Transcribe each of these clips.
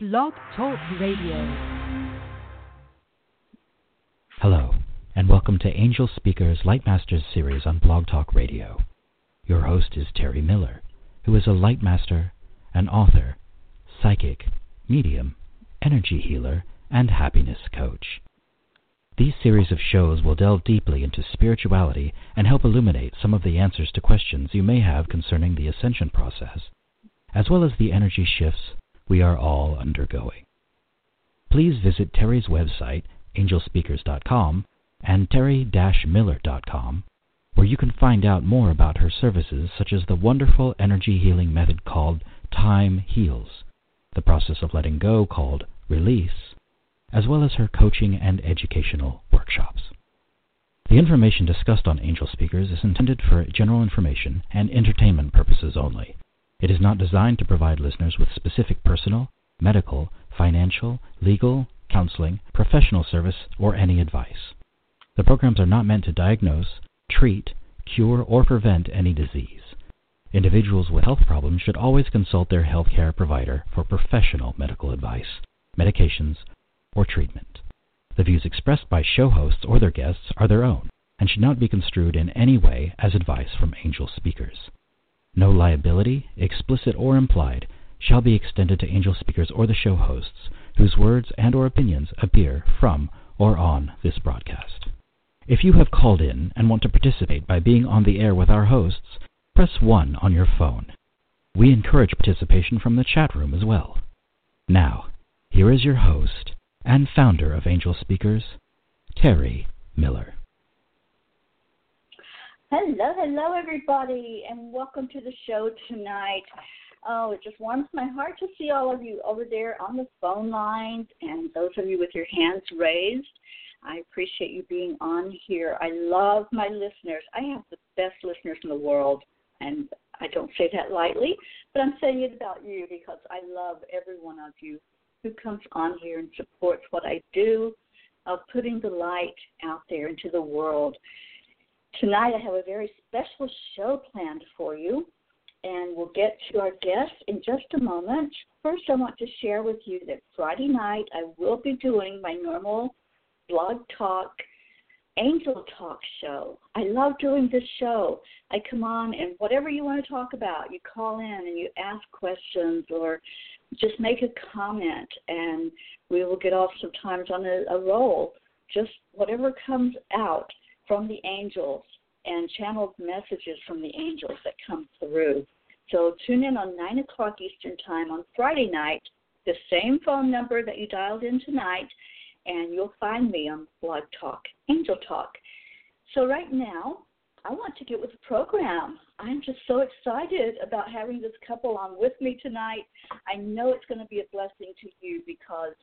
Blog Talk Radio. Hello, and welcome to Angel Speakers Lightmasters series on Blog Talk Radio. Your host is Terry Miller, who is a Lightmaster, an author, psychic, medium, energy healer, and happiness coach. These series of shows will delve deeply into spirituality and help illuminate some of the answers to questions you may have concerning the ascension process, as well as the energy shifts we are all undergoing. Please visit Terry's website, angelspeakers.com, and terry-miller.com, where you can find out more about her services such as the wonderful energy healing method called Time Heals, the process of letting go called Release, as well as her coaching and educational workshops. The information discussed on Angel Speakers is intended for general information and entertainment purposes only. It is not designed to provide listeners with specific personal, medical, financial, legal, counseling, professional service, or any advice. The programs are not meant to diagnose, treat, cure, or prevent any disease. Individuals with health problems should always consult their healthcare provider for professional medical advice, medications, or treatment. The views expressed by show hosts or their guests are their own and should not be construed in any way as advice from angel speakers. No liability, explicit or implied, shall be extended to angel speakers or the show hosts whose words and or opinions appear from or on this broadcast. If you have called in and want to participate by being on the air with our hosts, press 1 on your phone. We encourage participation from the chat room as well. Now, here is your host, and founder of Angel Speakers, Terry Miller. Hello, hello, everybody, and welcome to the show tonight. Oh, it just warms my heart to see all of you over there on the phone lines and those of you with your hands raised. I appreciate you being on here. I love my listeners. I have the best listeners in the world, and I don't say that lightly, but I'm saying it about you because I love every one of you who comes on here and supports what I do of putting the light out there into the world. Tonight I have a very special show planned for you, and we'll get to our guests in just a moment. First, I want to share with you that Friday night I will be doing my normal blog talk angel talk show. I love doing this show. I come on and whatever you want to talk about, you call in and you ask questions or just make a comment and we will get off sometimes on a, a roll. Just whatever comes out from the angels and channeled messages from the angels that come through. So tune in on 9 o'clock Eastern Time on Friday night, the same phone number that you dialed in tonight, and you'll find me on Blog Talk, Angel Talk. So right now, I want to get with the program. I'm just so excited about having this couple on with me tonight. I know it's going to be a blessing to you because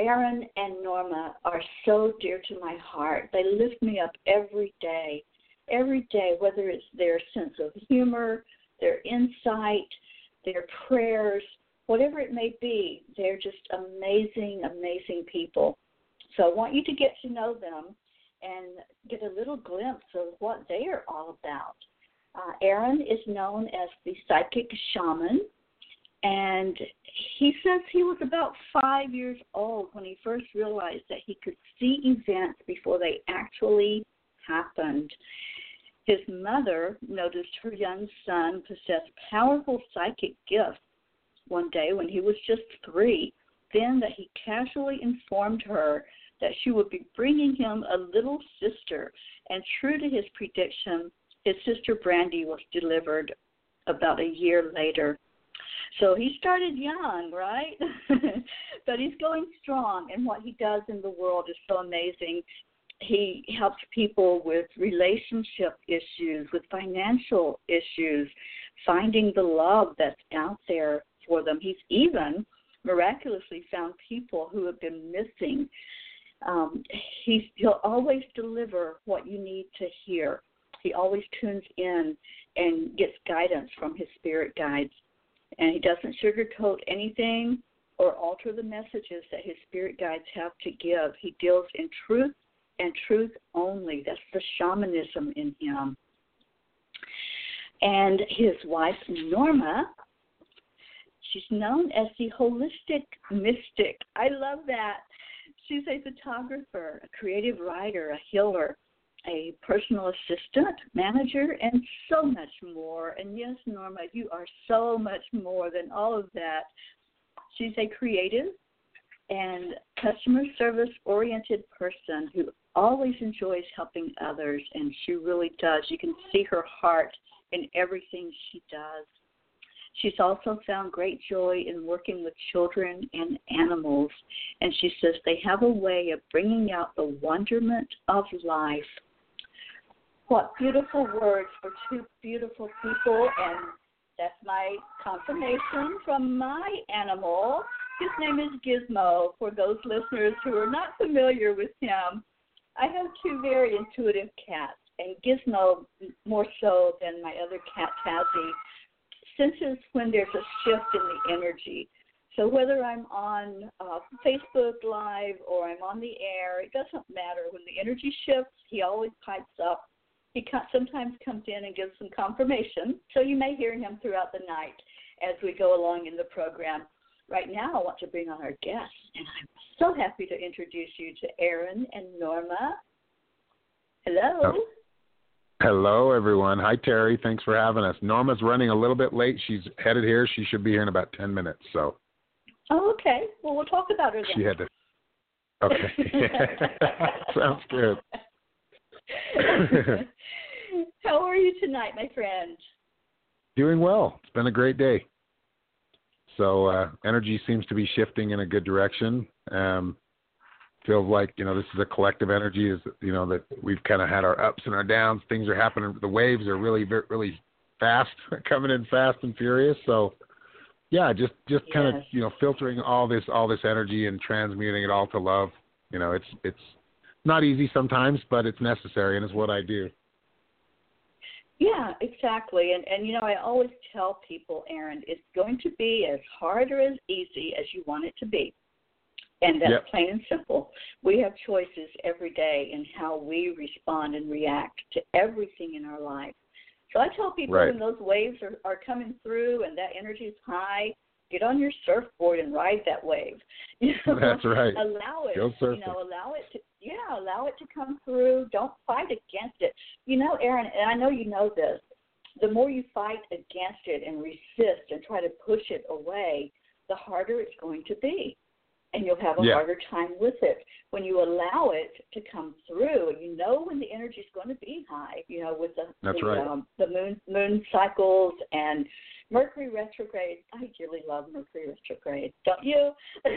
Aaron and Norma are so dear to my heart. They lift me up every day, every day, whether it's their sense of humor, their insight, their prayers, whatever it may be. They're just amazing, amazing people. So I want you to get to know them and get a little glimpse of what they are all about. Uh, Aaron is known as the psychic shaman, and he says he was about five years old when he first realized that he could see events before they actually happened. His mother noticed her young son possessed powerful psychic gifts one day when he was just three, then that he casually informed her that she would be bringing him a little sister. And true to his prediction, his sister Brandy was delivered about a year later. So he started young, right? but he's going strong, and what he does in the world is so amazing. He helps people with relationship issues, with financial issues, finding the love that's out there for them. He's even miraculously found people who have been missing um, he's, he'll always deliver what you need to hear. He always tunes in and gets guidance from his spirit guides. And he doesn't sugarcoat anything or alter the messages that his spirit guides have to give. He deals in truth and truth only. That's the shamanism in him. And his wife, Norma, She's known as the holistic mystic. I love that. She's a photographer, a creative writer, a healer, a personal assistant, manager, and so much more. And yes, Norma, you are so much more than all of that. She's a creative and customer service oriented person who always enjoys helping others, and she really does. You can see her heart in everything she does. She's also found great joy in working with children and animals, and she says they have a way of bringing out the wonderment of life. What beautiful words for two beautiful people, and that's my confirmation from my animal. His name is Gizmo, for those listeners who are not familiar with him. I have two very intuitive cats, and Gizmo more so than my other cat, Tazzy, senses when there's a shift in the energy. So whether I'm on uh, Facebook Live or I'm on the air, it doesn't matter. When the energy shifts, he always pipes up. He sometimes comes in and gives some confirmation, so you may hear him throughout the night as we go along in the program. Right now, I want to bring on our guests, and I'm so happy to introduce you to Aaron and Norma. Hello. Oh. Hello, everyone. Hi, Terry. Thanks for having us. Norma's running a little bit late. She's headed here. She should be here in about 10 minutes. So. Oh, okay. Well, we'll talk about her then. She had to. Okay. Sounds good. How are you tonight, my friend? Doing well. It's been a great day. So uh, energy seems to be shifting in a good direction. Um, feels like you know this is a collective energy. Is you know that we've kind of had our ups and our downs. Things are happening. The waves are really really fast, coming in fast and furious. So yeah, just just kind of you know filtering all this all this energy and transmuting it all to love. You know, it's it's not easy sometimes, but it's necessary, and it's what I do. Yeah, exactly. And and you know, I always tell people, Aaron, it's going to be as hard or as easy as you want it to be. And that's yep. plain and simple. We have choices every day in how we respond and react to everything in our life. So I tell people right. when those waves are, are coming through and that energy is high, get on your surfboard and ride that wave. You know, That's right. Allow it. Go surfing. You know, allow it to yeah, allow it to come through. Don't fight against it. You know, Aaron, and I know you know this. The more you fight against it and resist and try to push it away, the harder it's going to be and you'll have a yeah. harder time with it. When you allow it to come through, you know when the energy is going to be high. You know, with the That's the, right. um, the moon moon cycles and Mercury retrograde. I dearly love Mercury retrograde, don't you?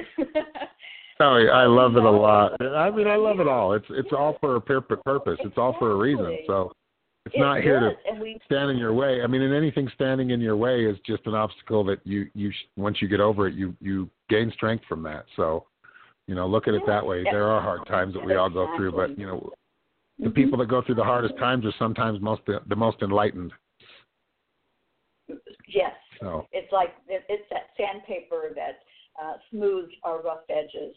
oh, I love it a lot. I mean, I love it all. It's it's all for a purpose. It's all for a reason. So it's not here to stand in your way. I mean, and anything standing in your way is just an obstacle that you you once you get over it, you you gain strength from that. So, you know, look at it that way. There are hard times that we all go through, but you know, the mm-hmm. people that go through the hardest times are sometimes most the most enlightened. Yes. So it's like it's that sandpaper that uh, smooths our rough edges,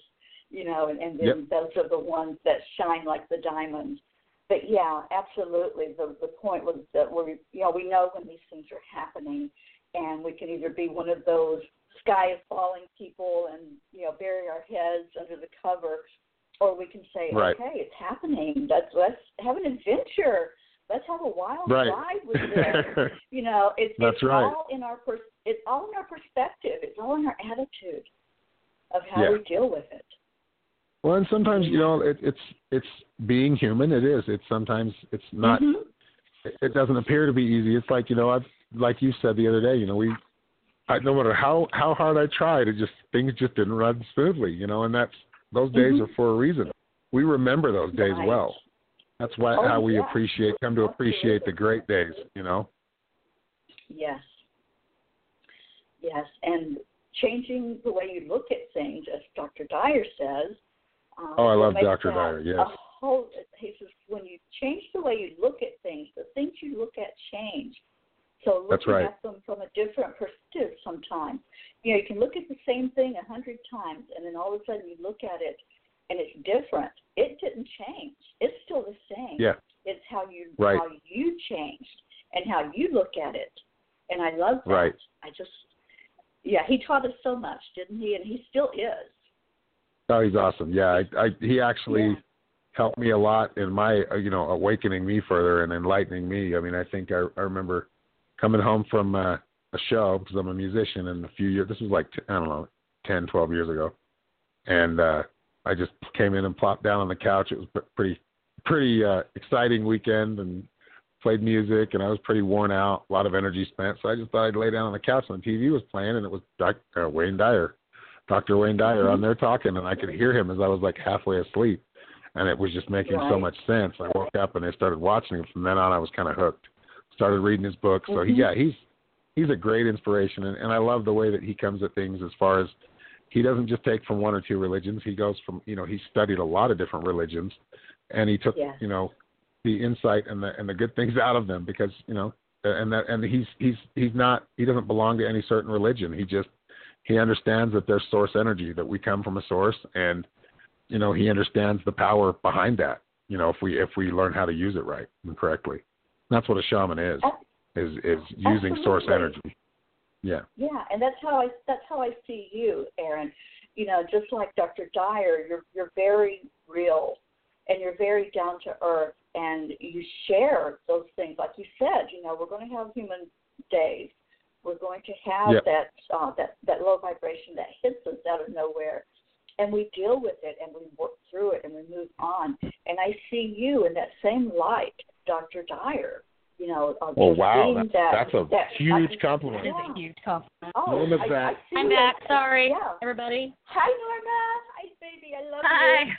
you know, and, and then yep. those are the ones that shine like the diamonds. But yeah, absolutely. The the point was that we you know we know when these things are happening, and we can either be one of those sky is falling people and you know bury our heads under the cover, or we can say, right. okay, it's happening. Let's let's have an adventure. Let's have a wild right. ride with this. you know, it's, That's it's right. all in our pers- it's all in our perspective. It's all in our attitude of how Yeah. we deal with it. well, and sometimes you know it, it's it's being human. It is. It's sometimes it's not. Mhm. It, it doesn't appear to be easy. It's like you know I've like you said the other day. You know we I, no matter how how hard I tried, it just things just didn't run smoothly, you know. And that's those days Mhm. are for a reason. We remember those days Right. well. That's why Oh, how we yeah. appreciate come to appreciate the great days, you know. Yes. Yes, and changing the way you look at things, as Dr. Dyer says. Um, Oh, I love Dr. Dyer, yes. Whole, he says when you change the way you look at things, the things you look at change. So looking That's right. at them from a different perspective sometimes. You know, you can look at the same thing a hundred times, and then all of a sudden you look at it, and it's different. It didn't change. It's still the same. Yeah. It's how you Right. how you changed and how you look at it. And I love that. Right. I just yeah, he taught us so much, didn't he? And he still is. Oh, he's awesome. Yeah, I, I he actually Yeah. helped me a lot in my uh, you know awakening me further and enlightening me. I mean, I think I, I remember coming home from uh, a show because I'm a musician, and a few years this was like I don't know ten, twelve years ago, and uh, I just came in and plopped down on the couch. It was pretty pretty uh, exciting weekend and played music, and I was pretty worn out, a lot of energy spent. So I just thought I'd lay down on the couch, and the TV was playing, and it was Doc, uh, Wayne Dyer. Dr. Wayne Dyer on there talking, and I could hear him as I was like halfway asleep, and it was just making so much sense. I woke up and I started watching him. From then on, I was kind of hooked. Started reading his book. So he, Mhm. yeah, he's he's a great inspiration, and, and I love the way that he comes at things as far as he doesn't just take from one or two religions. He goes from you know he studied a lot of different religions, and he took Yeah. you know the insight and the and the good things out of them because you know and that and he's he's he's not he doesn't belong to any certain religion. He just he understands that there's source energy that we come from a source and you know he understands the power behind that you know if we if we learn how to use it right and correctly that's what a shaman is is is using source energy yeah Yeah, and that's how I that's how I see you, Aaron. You know, just like Dr. Dyer, you're you're very real and you're very down to earth and you share those things like you said, you know, we're going to have human days. We're going to have Yep. that uh that that low vibration that hits us out of nowhere and we deal with it and we work through it and we move on. And I see you in that same light, Dr. Dyer. You know, uh, oh wow being that's, that, that's a that, huge I, compliment It is Yeah. a huge compliment. Oh, Name of I, that. I see I'm you. back. Sorry, Yeah. everybody. Hi, Norma. Hi, baby. I love Hi. you.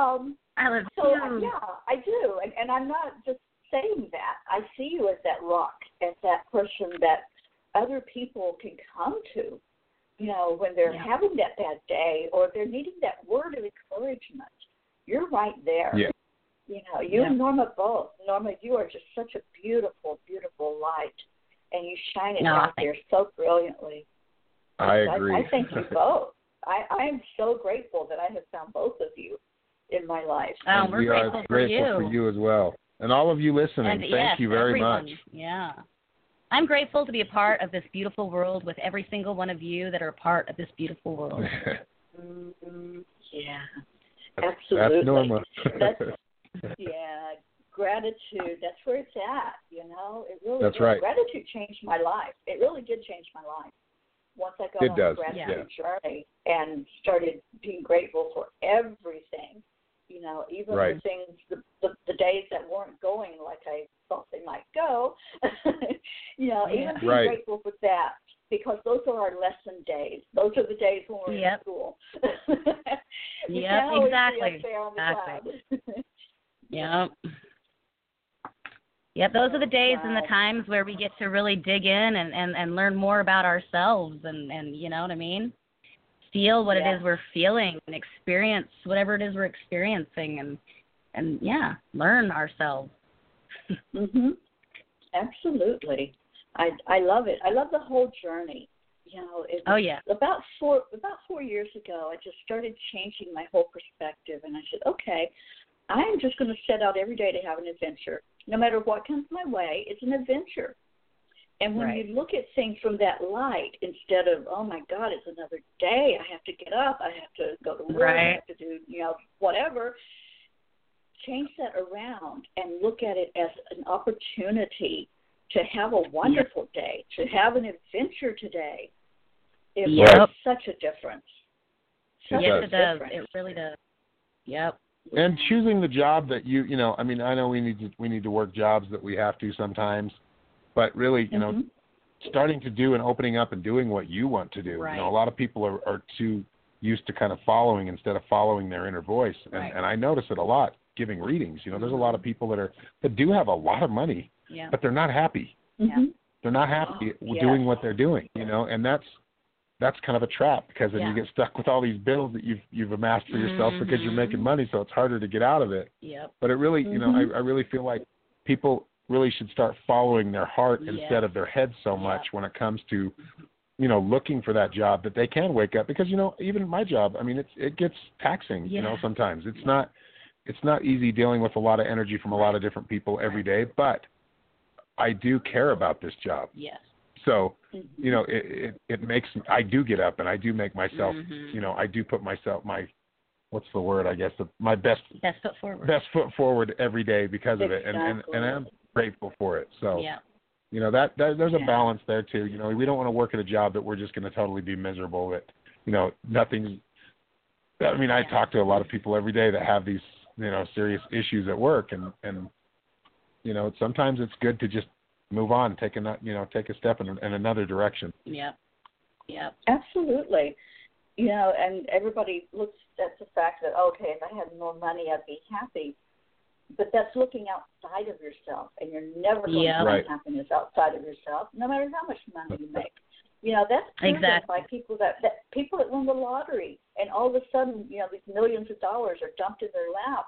Um, I love so you. yeah, I do, and, and I'm not just saying that. I see you as that rock, as that person that other people can come to. You know, when they're Yeah. having that bad day or they're needing that word of encouragement. You're right there. Yeah. You know, you Yeah. and Norma both. Norma, you are just such a beautiful, beautiful light, and you shine it No, out there so brilliantly. i agree I, I thank you both. I, I am so grateful that I have found both of you in my life. Oh, And we're we grateful, are grateful for for you as well and all of you listening And thank yes, you very everyone. much Yeah. I'm grateful to be a part of this beautiful world with every single one of you that are a part of this beautiful world. mm Yeah, absolutely. that's norma That's- yeah, gratitude. That's where it's at. You know, it really. That's is. right. Gratitude changed my life. It really did change my life. Once I got It on does, the gratitude yeah. journey and started being grateful for everything, you know, even Right. the things, the, the the days that weren't going like I thought they might go, you know, even being Right. grateful for that because those are our lesson days. Those are the days when we're in school. we Yep, can't always be exactly. up there on the Exactly. Yep. Yep, those are the days and the times where we get to really dig in and, and, and learn more about ourselves and, and you know what I mean? Feel what Yeah. it is we're feeling and experience whatever it is we're experiencing and and yeah, learn ourselves. Mhm. Absolutely. I I love it. I love the whole journey. You know, it Oh yeah. about four about four years ago I just started changing my whole perspective and I said, Okay, I am just gonna set out every day to have an adventure. No matter what comes my way, it's an adventure. And when Right. you look at things from that light, instead of, oh my God, it's another day, I have to get up, I have to go to work, I have to do, you know, whatever, change that around and look at it as an opportunity to have a wonderful day, to have an adventure today. It Yep. makes such a difference. Such yes, a it does. difference. It really does. Yep. And choosing the job that you you know i mean i know we need to we need to work jobs that we have to sometimes but really you know Mhm. starting to do and opening up and doing what you want to do Right. you know a lot of people are are too used to kind of following instead of following their inner voice and Right. and i notice it a lot giving readings you know there's a lot of people that are that do have a lot of money Yeah. but they're not happy Yeah. They're not happy Yes. doing what they're doing you know and that's that's kind of a trap because then you get stuck with all these bills that you've you've amassed for yourself mm-hmm. because you're making mm-hmm. money so it's harder to get out of it Yep. but it really you know. I, mm-hmm. I really feel like people really should start following their heart Yeah. instead of their head so Yeah. much when it comes to you know looking for that job that they can wake up because you know even my job i mean it's it gets taxing you know sometimes it's not it's not easy dealing with a lot of energy from a lot of different people every day but i do care about this job Yes. So, you know, it, it it makes I do get up and I do make myself, Mhm. you know, I do put myself my what's the word? I guess the, my best Best foot forward. best foot forward every day because of it, and and and I'm grateful for it. So, Yeah. you know, that, that there's a Yeah. balance there too. You know, we don't want to work at a job that we're just going to totally be miserable. That, you know, nothing's. I mean, I Yeah. talk to a lot of people every day that have these, you know, serious issues at work, and and, you know, sometimes it's good to just move on, take a, you know, take a step in, in another direction. Yep. Yep. Absolutely. You know, and everybody looks at the fact that oh, okay, if I had more money, I'd be happy. But that's looking outside of yourself, and you're never going Yeah. to Right. find happiness outside of yourself, no matter how much money you make. You know, that's proven Exactly. by people that, that people that win the lottery, and all of a sudden, you know, these millions of dollars are dumped in their lap,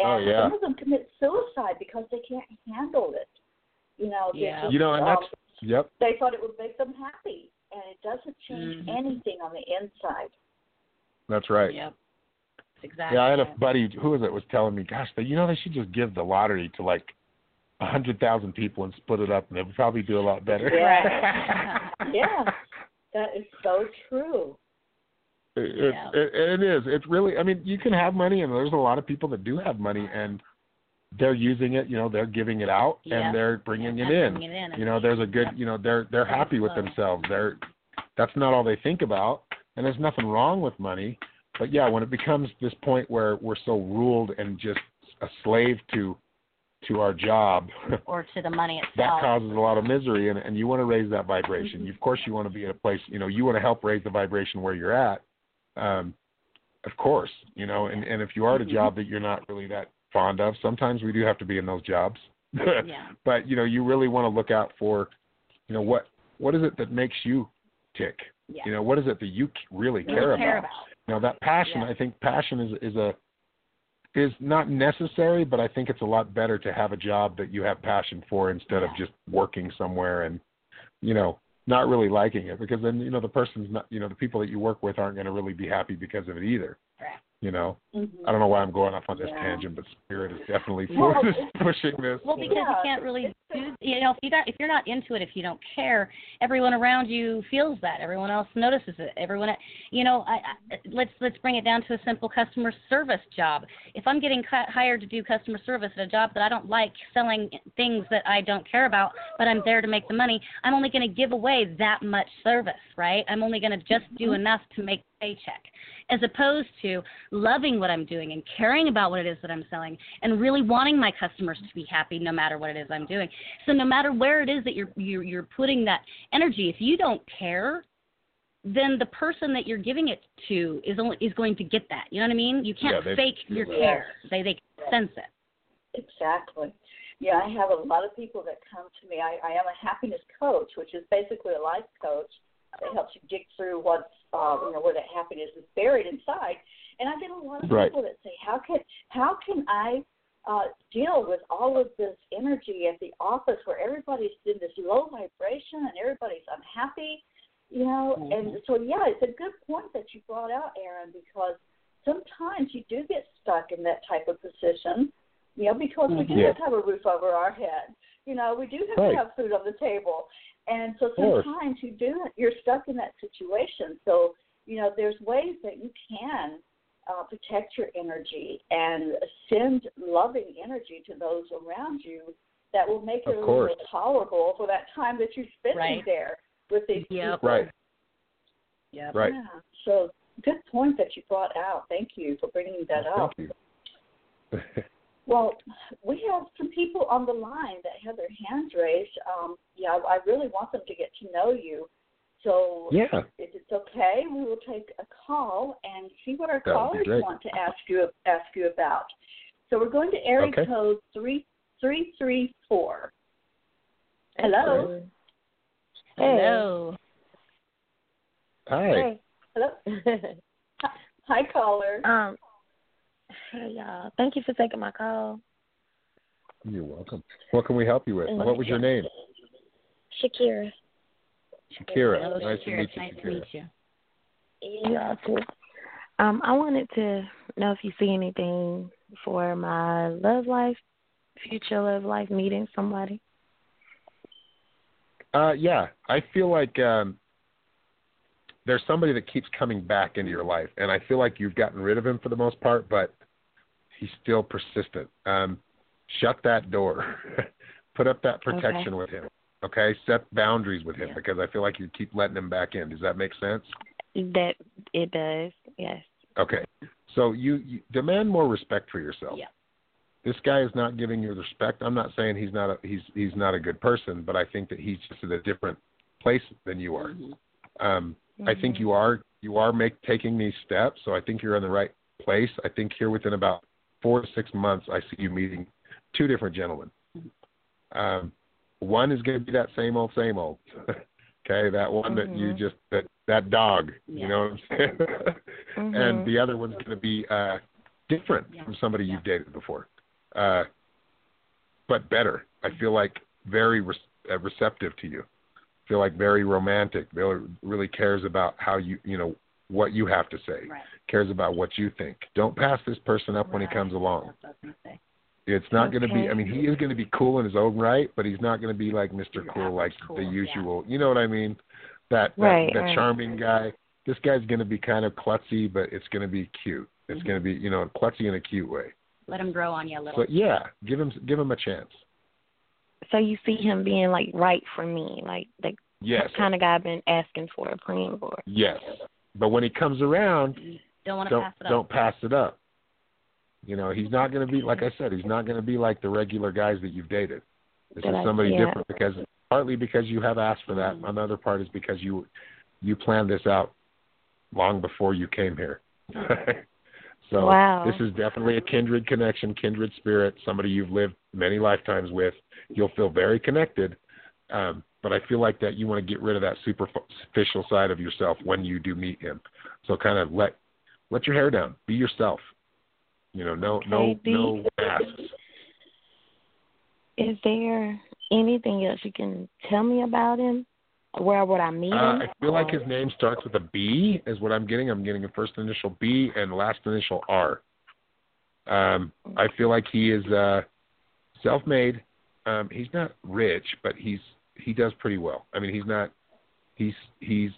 oh, and Oh, yeah. some of them commit suicide because they can't handle it. You know, Yeah. just, You know, and um, that's yep, they thought it would make them happy, and it doesn't change Mhm. anything on the inside. that's right. Yep. Exactly. Yeah, I had a buddy who was it was telling me, gosh, they, you know, they should just give the lottery to like a hundred thousand people and split it up, and they would probably do a lot better. Yeah. yeah, that is so true. It, it, Yeah. it, it is. It's really. I mean, you can have money, and there's a lot of people that do have money, and they're using it. You know, they're giving it out, Yeah. and they're bringing Yeah, it in. bringing it in. You know, there's a good. You know, they're they're happy with themselves. They're. That's not all they think about, and there's nothing wrong with money. But yeah, when it becomes this point where we're so ruled and just a slave to to our job, or to the money itself, that causes a lot of misery and, and you want to raise that vibration Mhm. of course you want to be in a place you know you want to help raise the vibration where you're at um of course you know and and if you are at a Mhm. job that you're not really that fond of sometimes we do have to be in those jobs yeah. but you know you really want to look out for you know what what is it that makes you tick Yeah. you know what is it that you really Really care care about about. you know that passion Yeah. i think passion is is a is not necessary but i think it's a lot better to have a job that you have passion for instead of just working somewhere and you know not really liking it because then you know the person's not you know the people that you work with aren't going to really be happy because of it either. You know Mm-hmm. i don't know why i'm going off on this Yeah. tangent but spirit is definitely Well, for it's- pushing this Well, because you can't really do, you know, if you got, if you're not into it, if you don't care, everyone around you feels that. Everyone else notices it. Everyone, you know, I, I let's let's bring it down to a simple customer service job. If I'm getting cu- hired to do customer service at a job that I don't like, selling things that I don't care about, but I'm there to make the money, I'm only going to give away that much service, right? I'm only going to just do enough to make a paycheck, as opposed to loving what I'm doing and caring about what it is that I'm selling and really wanting my customers to be happy no matter what it is I'm doing. So no matter where it is that you're you're, you're putting that energy, if you don't care, then the person that you're giving it to is only is going to get that. You know what I mean? You can't Yeah, fake your that. care. They they sense it. Exactly. Yeah, I have a lot of people that come to me. I, I am a happiness coach, which is basically a life coach that helps you dig through what's uh, you know where that happiness is buried inside. And I get a lot of Right. people that say, "How can how can I uh, deal with all of this energy at the office where everybody's in this low vibration and everybody's unhappy?" You know, and so yeah, it's a good point that you brought out, Aaron, because sometimes you do get stuck in that type of position you know, because we do Mhm. have to have a roof over our head. You know, we do have Right. to have food on the table. And so sometimes you do you're stuck in that situation. So, you know, there's ways that you can uh, protect your energy and send loving energy to those around you that will make it a little course. more tolerable for that time that you're spending Right. there with these Yep. people. right Yep. right Yeah. So good point that you brought out. Thank you for bringing that up. thank you Well, we have some people on the line that have their hands raised. Um, yeah, I really want them to get to know you. So yeah if it's okay, we will take a call and see what our That would callers want to ask you ask you about. So we're going to area Okay. code three three three four. Hello. Hello. hi Hello. Hi, caller. um, hey y'all. Thank you for taking my call. you're welcome what can we help you with what was your name Shakira. shakira Hello, nice to Shakira. meet you Nice to shakira meet you. Y'all too. Um, I wanted to know if you see anything for my love life, future love life, meeting somebody. Uh, yeah, I feel like um, there's somebody that keeps coming back into your life, and I feel like you've gotten rid of him for the most part, but he's still persistent. Um, shut that door. Put up that protection Okay. with him. Okay, set boundaries with him Yeah. because I feel like you keep letting him back in. Does that make sense? That it does. Yes. Okay. So you, you demand more respect for yourself. Yeah. This guy is not giving you respect. I'm not saying he's not a he's he's not a good person, but I think that he's just at a different place than you are. Mhm. Um, I think Mhm. you are you are make taking these steps, so I think you're in the right place. I think here within about four to six months, I see you meeting two different gentlemen. Um, one is going to be that same old, same old. okay, that one that you Mhm. just that that dog. Yeah. You know what I'm saying? and Mhm. the other one's going to be uh, different Yeah. from somebody Yeah. you've dated before, uh, but better. I feel like very re- uh, receptive to you. Feel like very romantic. Really, really cares about how you, you know, what you have to say. Right. Cares about what you think. Don't pass this person up when he comes along. That's what I was gonna say. It's not going to be. I mean, he is going to be cool in his own right, but he's not going to be like Mr. Cool, like cool, the yeah. usual. You know what I mean? That that, Right, that right. charming guy. This guy's going to be kind of klutzy, but it's going to be cute. It's Mm-hmm. going to be, you know, klutzy in a cute way. Let him grow on you a little. So yeah, give him give him a chance. So you see him being like right for me, like the Yes, kind of guy I've been asking for, praying for. yes. But when he comes around, don't want to don't pass it up. don't pass it up. You know, he's not going to be like I said. He's not going to be like the regular guys that you've dated. This That is I- somebody yeah. different because partly because you have asked for that. Another part is because you you planned this out long before you came here. so Wow. this is definitely a kindred connection, kindred spirit, somebody you've lived many lifetimes with. You'll feel very connected. Um, but I feel like that you want to get rid of that superficial side of yourself when you do meet him. So kind of let let your hair down. Be yourself. You know, no no Okay, do no masks. Is there anything else you can tell me about him? Where would I meet Uh, him? I feel like his name starts with a B, is what I'm getting. I'm getting a first initial B and last initial R. Um, I feel like he is uh, self-made. Um, he's not rich, but he's he does pretty well. I mean, he's not. He's he's.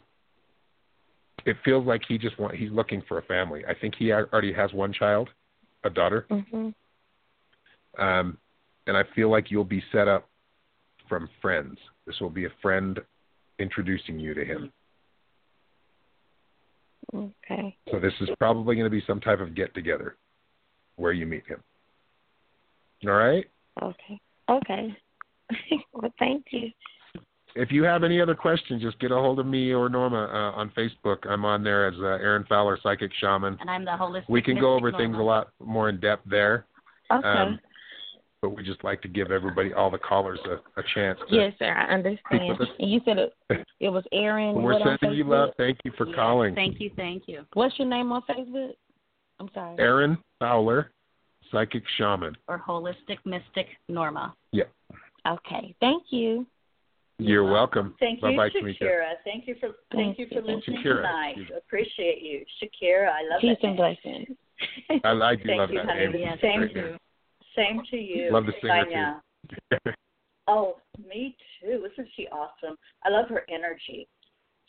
It feels like he just want. He's looking for a family. I think he already has one child, a daughter. Mhm. Um, and I feel like you'll be set up from friends. This will be a friend introducing you to him. Okay. So this is probably going to be some type of get together where you meet him. All right. Okay. Okay. well, thank you. If you have any other questions, just get a hold of me or Norma uh, on Facebook. I'm on there as uh, Aaron Fowler, Psychic Shaman. And I'm the holistic. We can go mystic over things a lot more in depth there, Okay. um, but we just like to give everybody, all the callers, a, a chance. To, yes, sir. I understand. And you said it, it was Aaron. We're what sending you Facebook? love. Thank you for Yes, calling. Thank you, thank you. What's your name on Facebook? I'm sorry. Aaron Fowler, Psychic Shaman. Or holistic mystic Norma. Yeah. Okay. Thank you. You're welcome. Thank you, Bye bye, Tamika. Shakira. Thank you for thank Thank you for listening Shakira. tonight. Appreciate you, Shakira. I love Peace that and blessings. I, I do Thank love you, that honey. name. Yes, Same to name. Same to you. Love the singer, Bye too. Oh, me too. Isn't she awesome? I love her energy.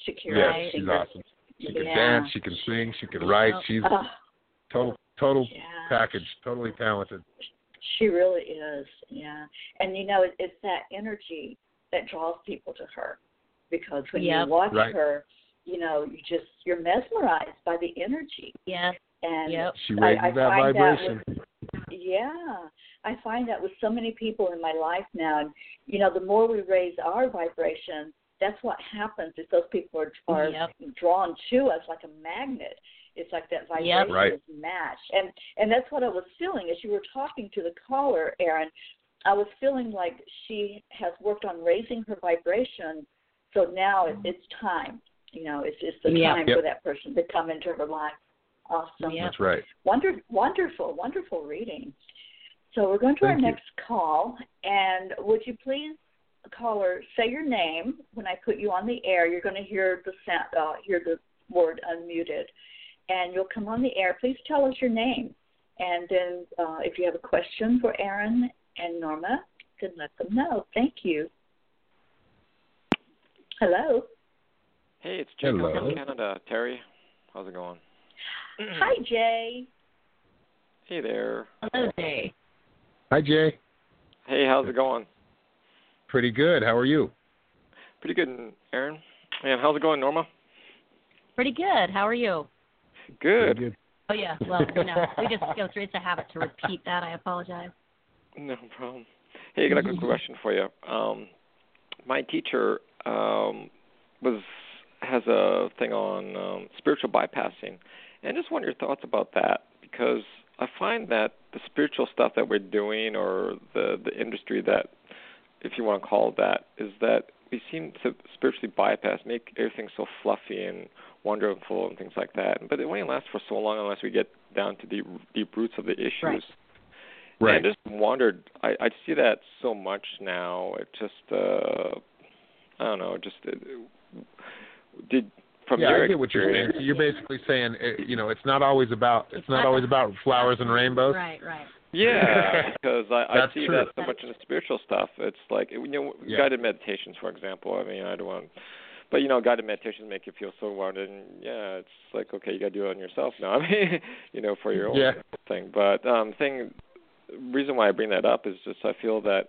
Shakira. Yes, she's think awesome. She can Yeah. dance, she can sing, she can write. Oh. She's Oh, total total yeah. package, totally talented. She really is, yeah. And you know, it, it's that energy that draws people to her, because when Yep. you watch Right. her, you know, you just you're mesmerized by the energy, Yes. and Yep. She I- raises I that find that vibration. yeah, I find that with so many people in my life now, and you know, the more we raise our vibration, that's what happens. Is those people are are Yep. drawn to us like a magnet. It's like that vibration Right. is matched, and and that's what I was feeling as you were talking to the caller, Aaron. I was feeling like she has worked on raising her vibration, so now it, it's time. You know, it's it's the Yep. time Yep. for that person to come into her life. Awesome. Yep. That's right. Wonder, wonderful, wonderful reading. So we're going to our you. next call, and would you please, caller, say your name when I put you on the air? You're going to hear the sound, uh, hear the word unmuted, and you'll come on the air. Please tell us your name, and then uh, if you have a question for Aaron and Norma, can let them know. Thank you. Hello. Hey, it's Jacob Hello. from Canada. Terry, how's it going? Hi, Jay. Hey there. Hello, Jay. Hi, Jay. Hey, how's it going? Pretty good. How are you? Pretty good, Aaron. And how's it going, Norma? Pretty good. How are you? Good. Pretty Oh yeah. Well, you know, we just go through. It's a habit to repeat that. I apologize. No problem. Hey, I got a quick question for you. Um, my teacher um, was has a thing on um, spiritual bypassing, and I just want your thoughts about that because I find that the spiritual stuff that we're doing, or the the industry that, if you want to call it that, is that we seem to spiritually bypass, make everything so fluffy and wonderful and things like that. But it only lasts for so long unless we get down to the deep roots of the issues. Right. Right. And I just wondered. I, I see that so much now. It just, uh, I don't know. Just uh, did from yeah, your I get what you're saying. you're basically saying, uh, you know, it's not always about it's not always about flowers and rainbows. Right. Right. Yeah, because I, I see true. that so much in the spiritual stuff. It's like you know, Yeah. guided meditations, for example. I mean, I don't want, but you know, guided meditations make you feel so wanted, and yeah, it's like okay, you got to do it on yourself now. I mean, you know, for your own Yeah. thing. But um, thing, reason why I bring that up is just I feel that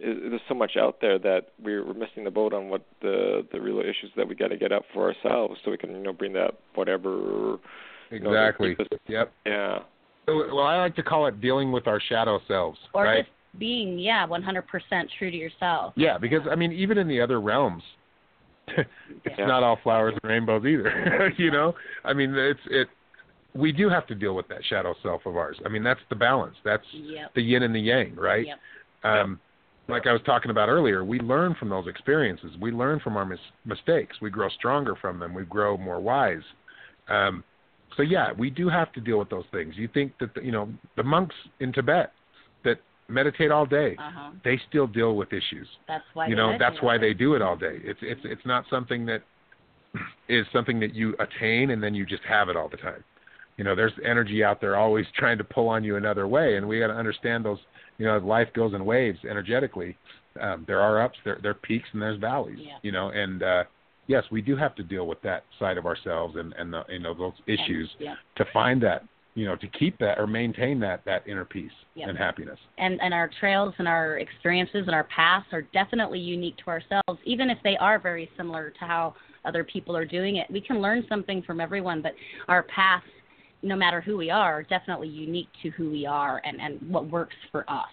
there's so much out there that we're, we're missing the boat on what the the real issues that we got to get up for ourselves, so we can you know bring that whatever. you know, Exactly. Yep. Yeah. So, well, I like to call it dealing with our shadow selves, Or right? just being, yeah, 100% true to yourself. Yeah, because I mean, even in the other realms, it's Yeah. not all flowers and rainbows either. you know, I mean, it's it. We do have to deal with that shadow self of ours. I mean, that's the balance. That's Yep. the yin and the yang, right? Yep. Um, like I was talking about earlier, we learn from those experiences. We learn from our mis- mistakes. We grow stronger from them. We grow more wise. Um, so yeah, we do have to deal with those things. You think that the, you know the monks in Tibet that meditate all day, Uh huh. they still deal with issues. That's why. you know that's why they do it all day. It's it's it's not something that is something that you attain and then you just have it all the time. You know, there's energy out there always trying to pull on you another way, and we got to understand those. You know, life goes in waves energetically. Um, there are ups, there there are peaks, and there's valleys. Yeah. You know, and uh, yes, we do have to deal with that side of ourselves and and the, you know those issues And, yeah. to find that you know to keep that or maintain that that inner peace Yeah. and happiness. and and our trails and our experiences and our paths are definitely unique to ourselves even if they are very similar to how other people are doing it we can learn something from everyone but our paths no matter who we are are definitely unique to who we are and and what works for us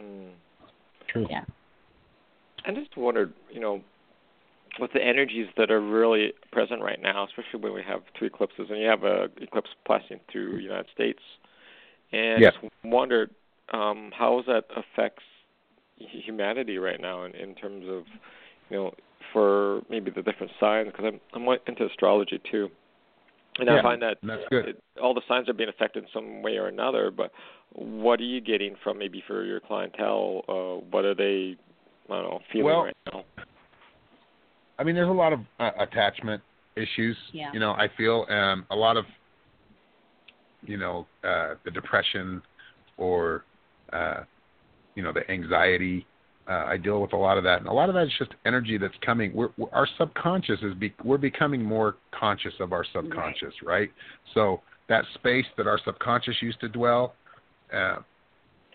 Mm. True. yeah I just wondered, you know, with the energies that are really present right now, especially when we have two eclipses, and you have a eclipse passing through the United States, and Yeah. just wondered um, how that affects humanity right now in, in terms of, you know, for maybe the different signs, because I'm I'm into astrology too, and Yeah, I find that that's good. it, all the signs are being affected in some way or another. But what are you getting from maybe for your clientele? Uh, what are they, I don't know, feeling Well, right now? I mean, there's a lot of uh, attachment issues. Yeah. You know, I feel um, a lot of, you know, uh, the depression or, uh, you know, the anxiety. Uh, I deal with a lot of that, and a lot of that is just energy that's coming. We're, we're, our subconscious is be, we're becoming more conscious of our subconscious, right? So that space that our subconscious used to dwell, uh,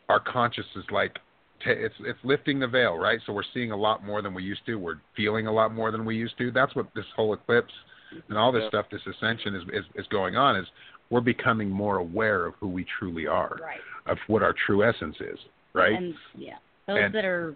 our conscious is like ta it's it's lifting the veil, right? So we're seeing a lot more than we used to. We're feeling a lot more than we used to. That's what this whole eclipse and all this Yeah. stuff, this ascension is, is is going on. Is we're becoming more aware of who we truly are, right of what our true essence is, right? and yeah those And- that are.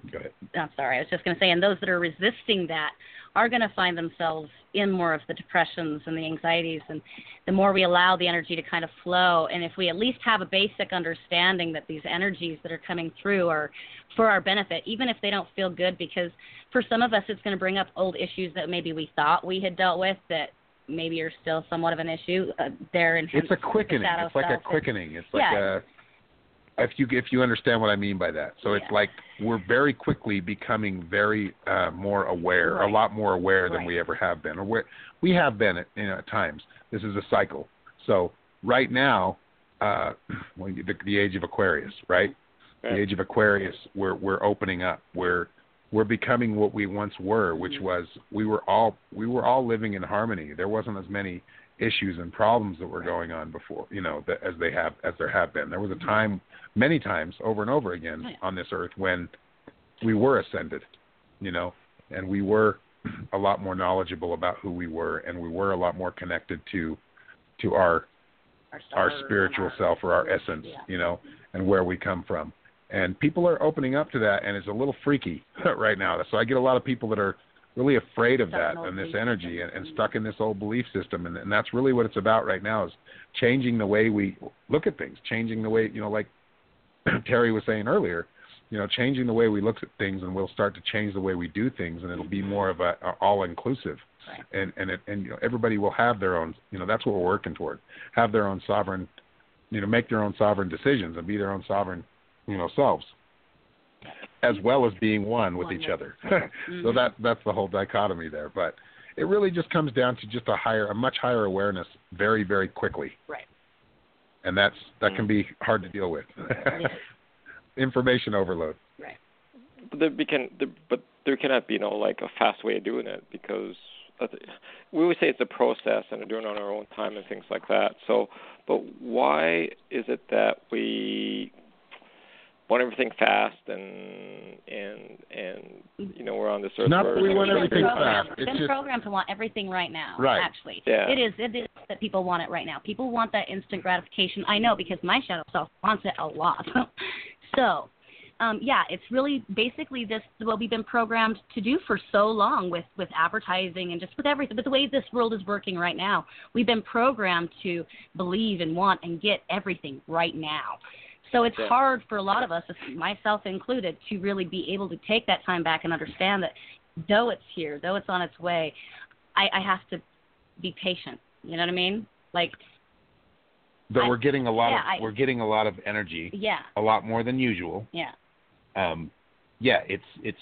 I'm sorry, I was just going to say, and those that are resisting that are going to find themselves in more of the depressions and the anxieties. And the more we allow the energy to kind of flow, and if we at least have a basic understanding that these energies that are coming through are for our benefit, even if they don't feel good, because for some of us, it's going to bring up old issues that maybe we thought we had dealt with that maybe are still somewhat of an issue uh, there. And It's a quickening. It's like a quickening. It's like Yeah. a if you if you understand what I mean by that. So it's like we're very quickly becoming very uh, more aware, Right. a lot more aware than we ever have been. Aware we we have been at, you know, at times. This is a cycle. So right now, uh, well, the, the age of Aquarius, right? Right. The age of Aquarius, we're we're opening up. We're we're becoming what we once were, which Mhm. was we were all we were all living in harmony. There wasn't as many issues and problems that were going on before, you know, that, as they have as there have been. There was a mm-hmm. time, many times, over and over again Oh, yeah. on this earth when we were ascended, you know, and we were a lot more knowledgeable about who we were, and we were a lot more connected to to our Our, our spiritual our- self or our essence, Yeah. you know, and where we come from. And people are opening up to that, and it's a little freaky right now. So I get a lot of people that are really afraid of that and this energy and, and stuck in this old belief system. And, and that's really what it's about right now is changing the way we look at things, changing the way, you know, like Terry was saying earlier, you know, changing the way we look at things, and we'll start to change the way we do things, and it'll be more of a, a all inclusive. Right. And and it, and you know everybody will have their own. You know that's what we're working toward. Have their own sovereign, you know, make their own sovereign decisions and be their own sovereign, you know, selves, as well as being one with One each other. so Mhm. that that's the whole dichotomy there. But it really just comes down to just a higher, a much higher awareness, very very quickly. Right. And that's that can be hard to deal with. Yeah. Information overload. Right. But there can, there, but there cannot be you know like a fast way of doing it because we always say it's a process and doing it on our own time and things like that. So, but why is it that we want everything fast and and and you know we're on this earth? Not that we want everything- everything fast. It's It's been just- programmed to want everything right now. Right. Actually, Yeah. it is. It is that people want it right now. People want that instant gratification. I know because my shadow self wants it a lot. so, um, yeah, it's really basically this what we've been programmed to do for so long with with advertising and just with everything. But the way this world is working right now, we've been programmed to believe and want and get everything right now. So it's Yeah. hard for a lot of us, myself included, to really be able to take that time back and understand that though it's here, though it's on its way, I, I have to be patient. You know what I mean? Like, That I- we're getting a lot yeah, of I- we're getting a lot of energy, yeah, a lot more than usual. yeah, Um, yeah, it's it's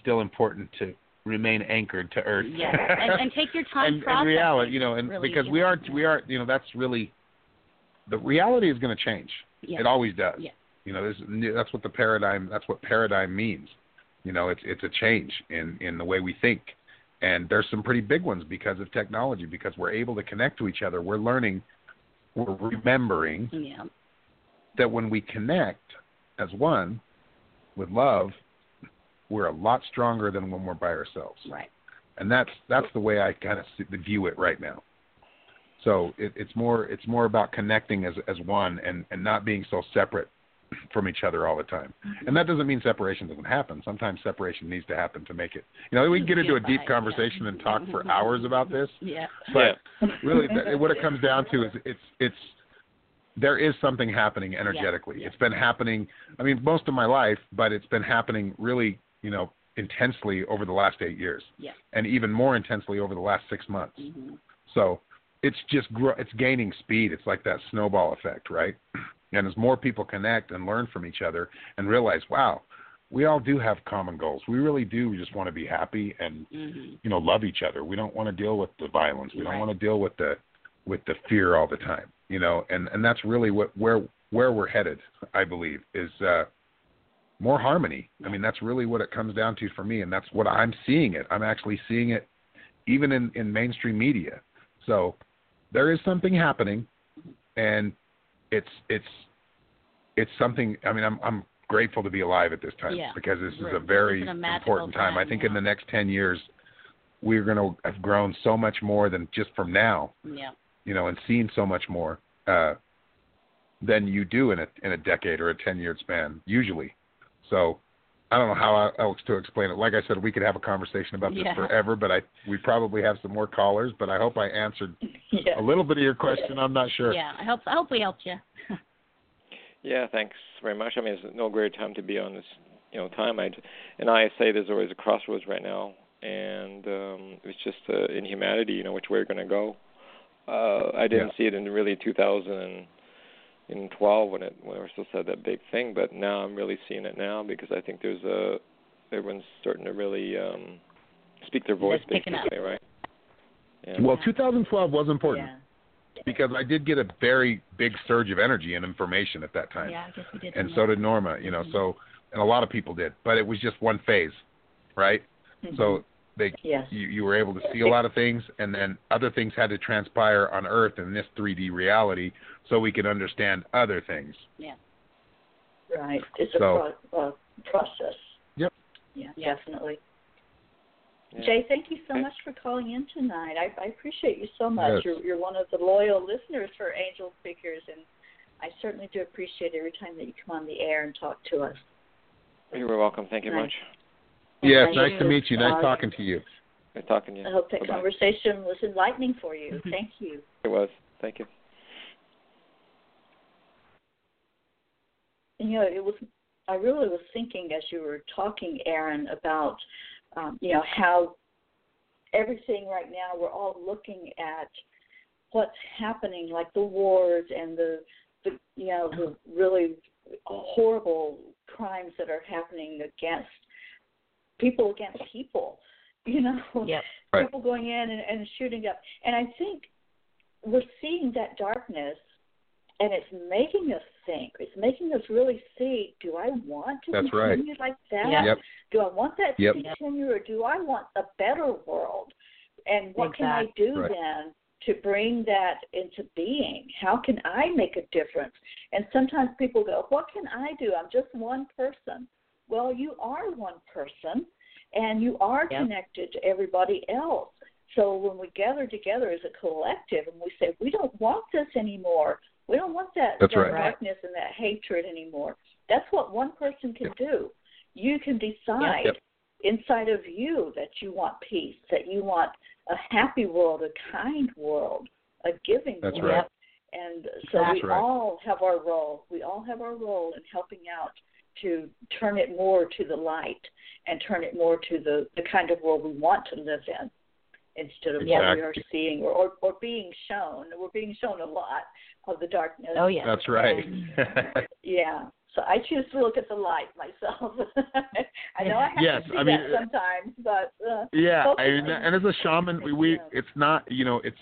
still important to remain anchored to earth. yeah, and, and take your time. and, and reality, you know, and really, because we know. are we are you know that's really the reality is going to change. Yeah. It always does. Yeah. You know, there's, that's what the paradigm that's what paradigm means. You know, it's it's a change in in the way we think. And there's some pretty big ones because of technology because we're able to connect to each other. We're learning we're remembering yeah, that when we connect as one with love, we're a lot stronger than when we're by ourselves right. and that's that's the way I kind of see, view it right now. So it, it's more it's more about connecting as as one and and not being so separate from each other all the time. And that doesn't mean separation doesn't happen. Sometimes separation needs to happen to make it. You know, we can get into a deep Unified, yeah. conversation and talk for hours about this, Yeah, but really th- what it comes down to is it's it's there is something happening energetically. yeah. It's been happening I mean most of my life, but it's been happening really, you know, intensely over the last 8 years yeah. and even more intensely over the last 6 months. hmm So, it's just gro- it's gaining speed. It's like that snowball effect, right? And as more people connect and learn from each other and realize, wow, we all do have common goals. We really do We just want to be happy and hmm you know love each other. We don't want to deal with the violence. We don't want to deal with the with the fear all the time. You know, and and that's really what where where we're headed. I believe is uh, more harmony. I mean, that's really what it comes down to for me, and that's what I'm seeing it. I'm actually seeing it even in in mainstream media. So there is something happening, and it's it's it's something. I mean, I'm I'm grateful to be alive at this time Yeah. because this is a very a important time. I think yeah. in the next ten years, we're going to have grown so much more than just from now, Yeah, you know, and seen so much more uh, than you do in a in a decade or a ten year span usually. So. I don't know how else to explain it. Like I said, we could have a conversation about this Yeah. forever, but I we probably have some more callers. But I hope I answered Yeah. a little bit of your question. I'm not sure. yeah. I hope I hope we helped you. Yeah, thanks very much. I mean, it's no great time to be on this, you know, time. I and I say there's always a crossroads right now, and um, it's just uh, in humanity, you know, which way we're going to go. Uh, I didn't Yeah. see it in really 2012 when it when we still said that big thing, but now I'm really seeing it now because I think there's a everyone's starting to really um, speak their voice, It's picking up. basically, right? Yeah. Well, 2012 was important Yeah. because I did get a very big surge of energy and information at that time, Yeah, I guess we did. and so of did Norma. You know, so and a lot of people did, but it was just one phase. right? Mhm. So they yes. you, you were able to see a lot of things, and then other things had to transpire on Earth in this 3D reality, so we could understand other things. Yeah right. It's So- a pro- uh, process. Yep. Yeah, Yeah. definitely. Yeah. Jay, thank you so much for calling in tonight. I, I appreciate you so much. Yes. You're, you're one of the loyal listeners for Angelspeakers, and I certainly do appreciate every time that you come on the air and talk to us. You're welcome. Thank you Nice. much. Yes, Thank nice you. to meet you. Nice Uh, talking to you. Good talking to you. I hope that Bye-bye. conversation was enlightening for you. Mhm. Thank you. It was. Thank you. you know, it was. I really was thinking as you were talking, Aaron, about um, you know how everything right now we're all looking at what's happening, like the wars and the the you know the really horrible crimes that are happening against people against people. You know, Yep. Right. people going in and, and shooting up. And I think we're seeing that darkness and it's making us think. It's making us really see, do I want to That's right. continue like that? Yeah. Yep. Do I want that to continue or do I want a better world? And what can I do Right. then to bring that into being? How can I make a difference? And sometimes people go, What can I do? I'm just one person. Well, you are one person and you are Yep. connected to everybody else. So when we gather together as a collective and we say, We don't want this anymore, we don't want that, That's that right. darkness and that hatred anymore. That's what one person can do. You can decide Yep. inside of you that you want peace, that you want a happy world, a kind world, a giving That's world. right. And so That's we right. all have our role. We all have our role in helping out to turn it more to the light and turn it more to the, the kind of world we want to live in instead of what we are seeing or, or, or being shown. We're being shown a lot of the darkness. Oh yeah. That's right. Yeah. So I choose to look at the light myself. I know I have Yes, to see I mean, that sometimes, but uh, yeah, Focus and, and as a shaman, we, we it's not you know it's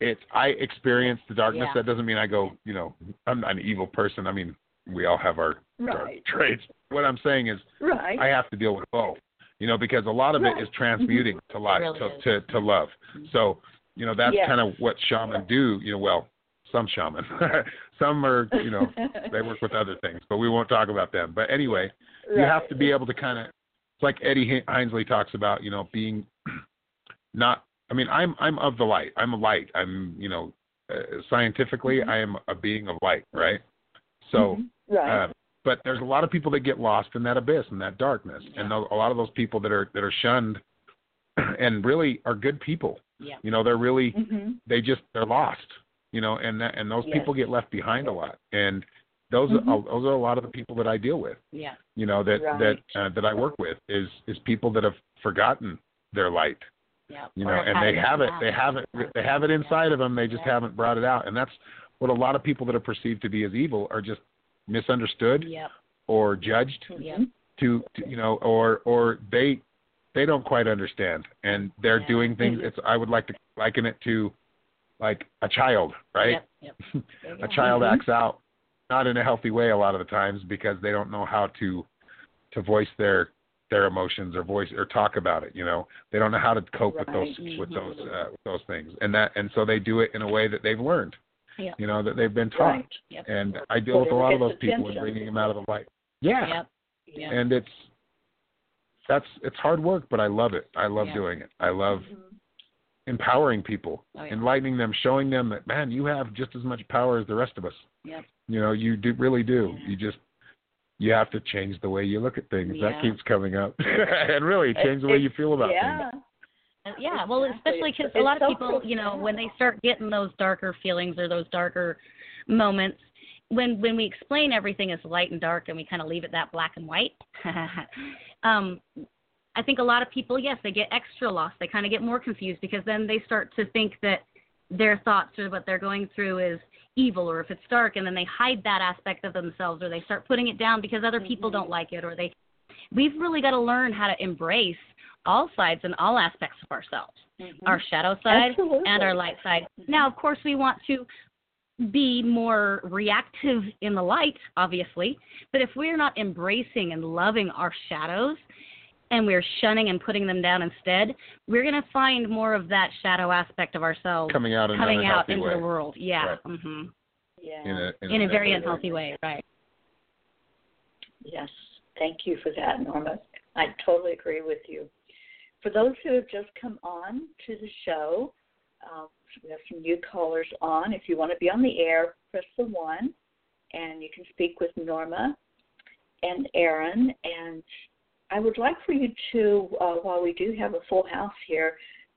it's I experience the darkness. Yeah. That doesn't mean I go you know I'm not an evil person. I mean we all have our dark right, traits. What I'm saying is right. I have to deal with both. You know because a lot of it Right. Mm-hmm. transmuting to life really to, to to love. So you know that's Yes. kind of what shaman do. You know well some shaman some are you know they work with other things, but we won't talk about them. But anyway, you have to be able to kind of it's like Eddie Hin- Hinsley talks about, you know, being not I mean, I'm I'm of the light. I'm a light. I'm, you know, uh, scientifically Mhm. I am a being of light, right? So, Mhm. right. uh, but there's a lot of people that get lost in that abyss and that darkness. And tho- a lot of those people that are that are shunned and really are good people. Yeah. You know, they're really hmm they just they're lost you know and that and those Yes. people get left behind a lot and those Mhm. are those are a lot of the people that I deal with Yeah. you know that Right. that uh, that I work with is is people that have forgotten their light Yeah. you Or know and they have it they have it they have it inside of them they just Yeah. haven't brought it out and that's what a lot of people that are perceived to be as evil are just misunderstood Yep. or judged Yep. to, to you know or or they they don't quite understand and they're Yeah. doing things it's i would like to liken it to like a child right Yep. A child Mhm. acts out not in a healthy way a lot of the times because they don't know how to to voice their their emotions or voice or talk about it you know they don't know how to cope with those Right. with those uh, with those things and that and so they do it in a way that they've learned Yeah. you know that they've been taught Right. Yep. and i deal with a lot of those people and bringing them out of the light yeah Yep. Yeah. and it's that's it's hard work but i love it i love doing it i love Mhm. empowering people Oh, enlightening them showing them that man you have just as much power as the rest of us Yep. you know you do really do you just you have to change the way you look at things Yeah. that keeps coming up and really change the way you feel about yeah. things Yeah, well, especially because a lot of people, you know, when they start getting those darker feelings or those darker moments, when when we explain everything as light and dark and we kind of leave it that black and white, um, I think a lot of people, yes, they get extra lost. They kind of get more confused because then they start to think that their thoughts or what they're going through is evil or if it's dark, and then they hide that aspect of themselves or they start putting it down because other people Mhm. don't like it or they. We've really got to learn how to embrace all sides and all aspects of ourselves Mhm. our shadow side Absolutely. and our light side. Mhm. Now, of course, we want to be more reactive in the light, obviously, but if we're not embracing and loving our shadows, and we're shunning and putting them down instead, we're going to find more of that shadow aspect of ourselves coming out in coming out into way. the world. Yeah. Right. Mhm. Yeah. in a, in In a very negative unhealthy way, right? Yes, thank you for that, Norma. I totally agree with you. For those who have just come on to the show, uh, we have some new callers on. If you want to be on the air, press the one, and you can speak with Norma and Aaron. And I would like for you to, uh, while we do have a full house here,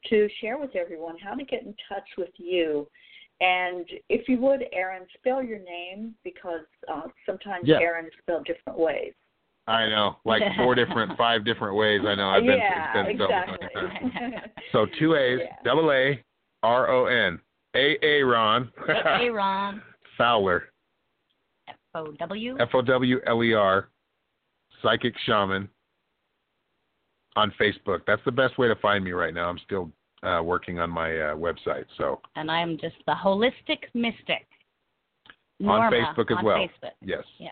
to share with everyone how to get in touch with you. And if you would, Aaron, spell your name because uh, sometimes Yeah. Aaron is spelled different ways. I know, like four different, five different ways. I know. I've been, yeah, been so exactly. many. So two A's, Yeah. double A, R O N, A A Ron, A Ron. Fowler, F O W. F O W L E R, psychic shaman on Facebook. That's the best way to find me right now. I'm still uh, working on my uh, website, so And I'm just the holistic mystic. on Facebook as on well. Facebook. Yes. Yeah.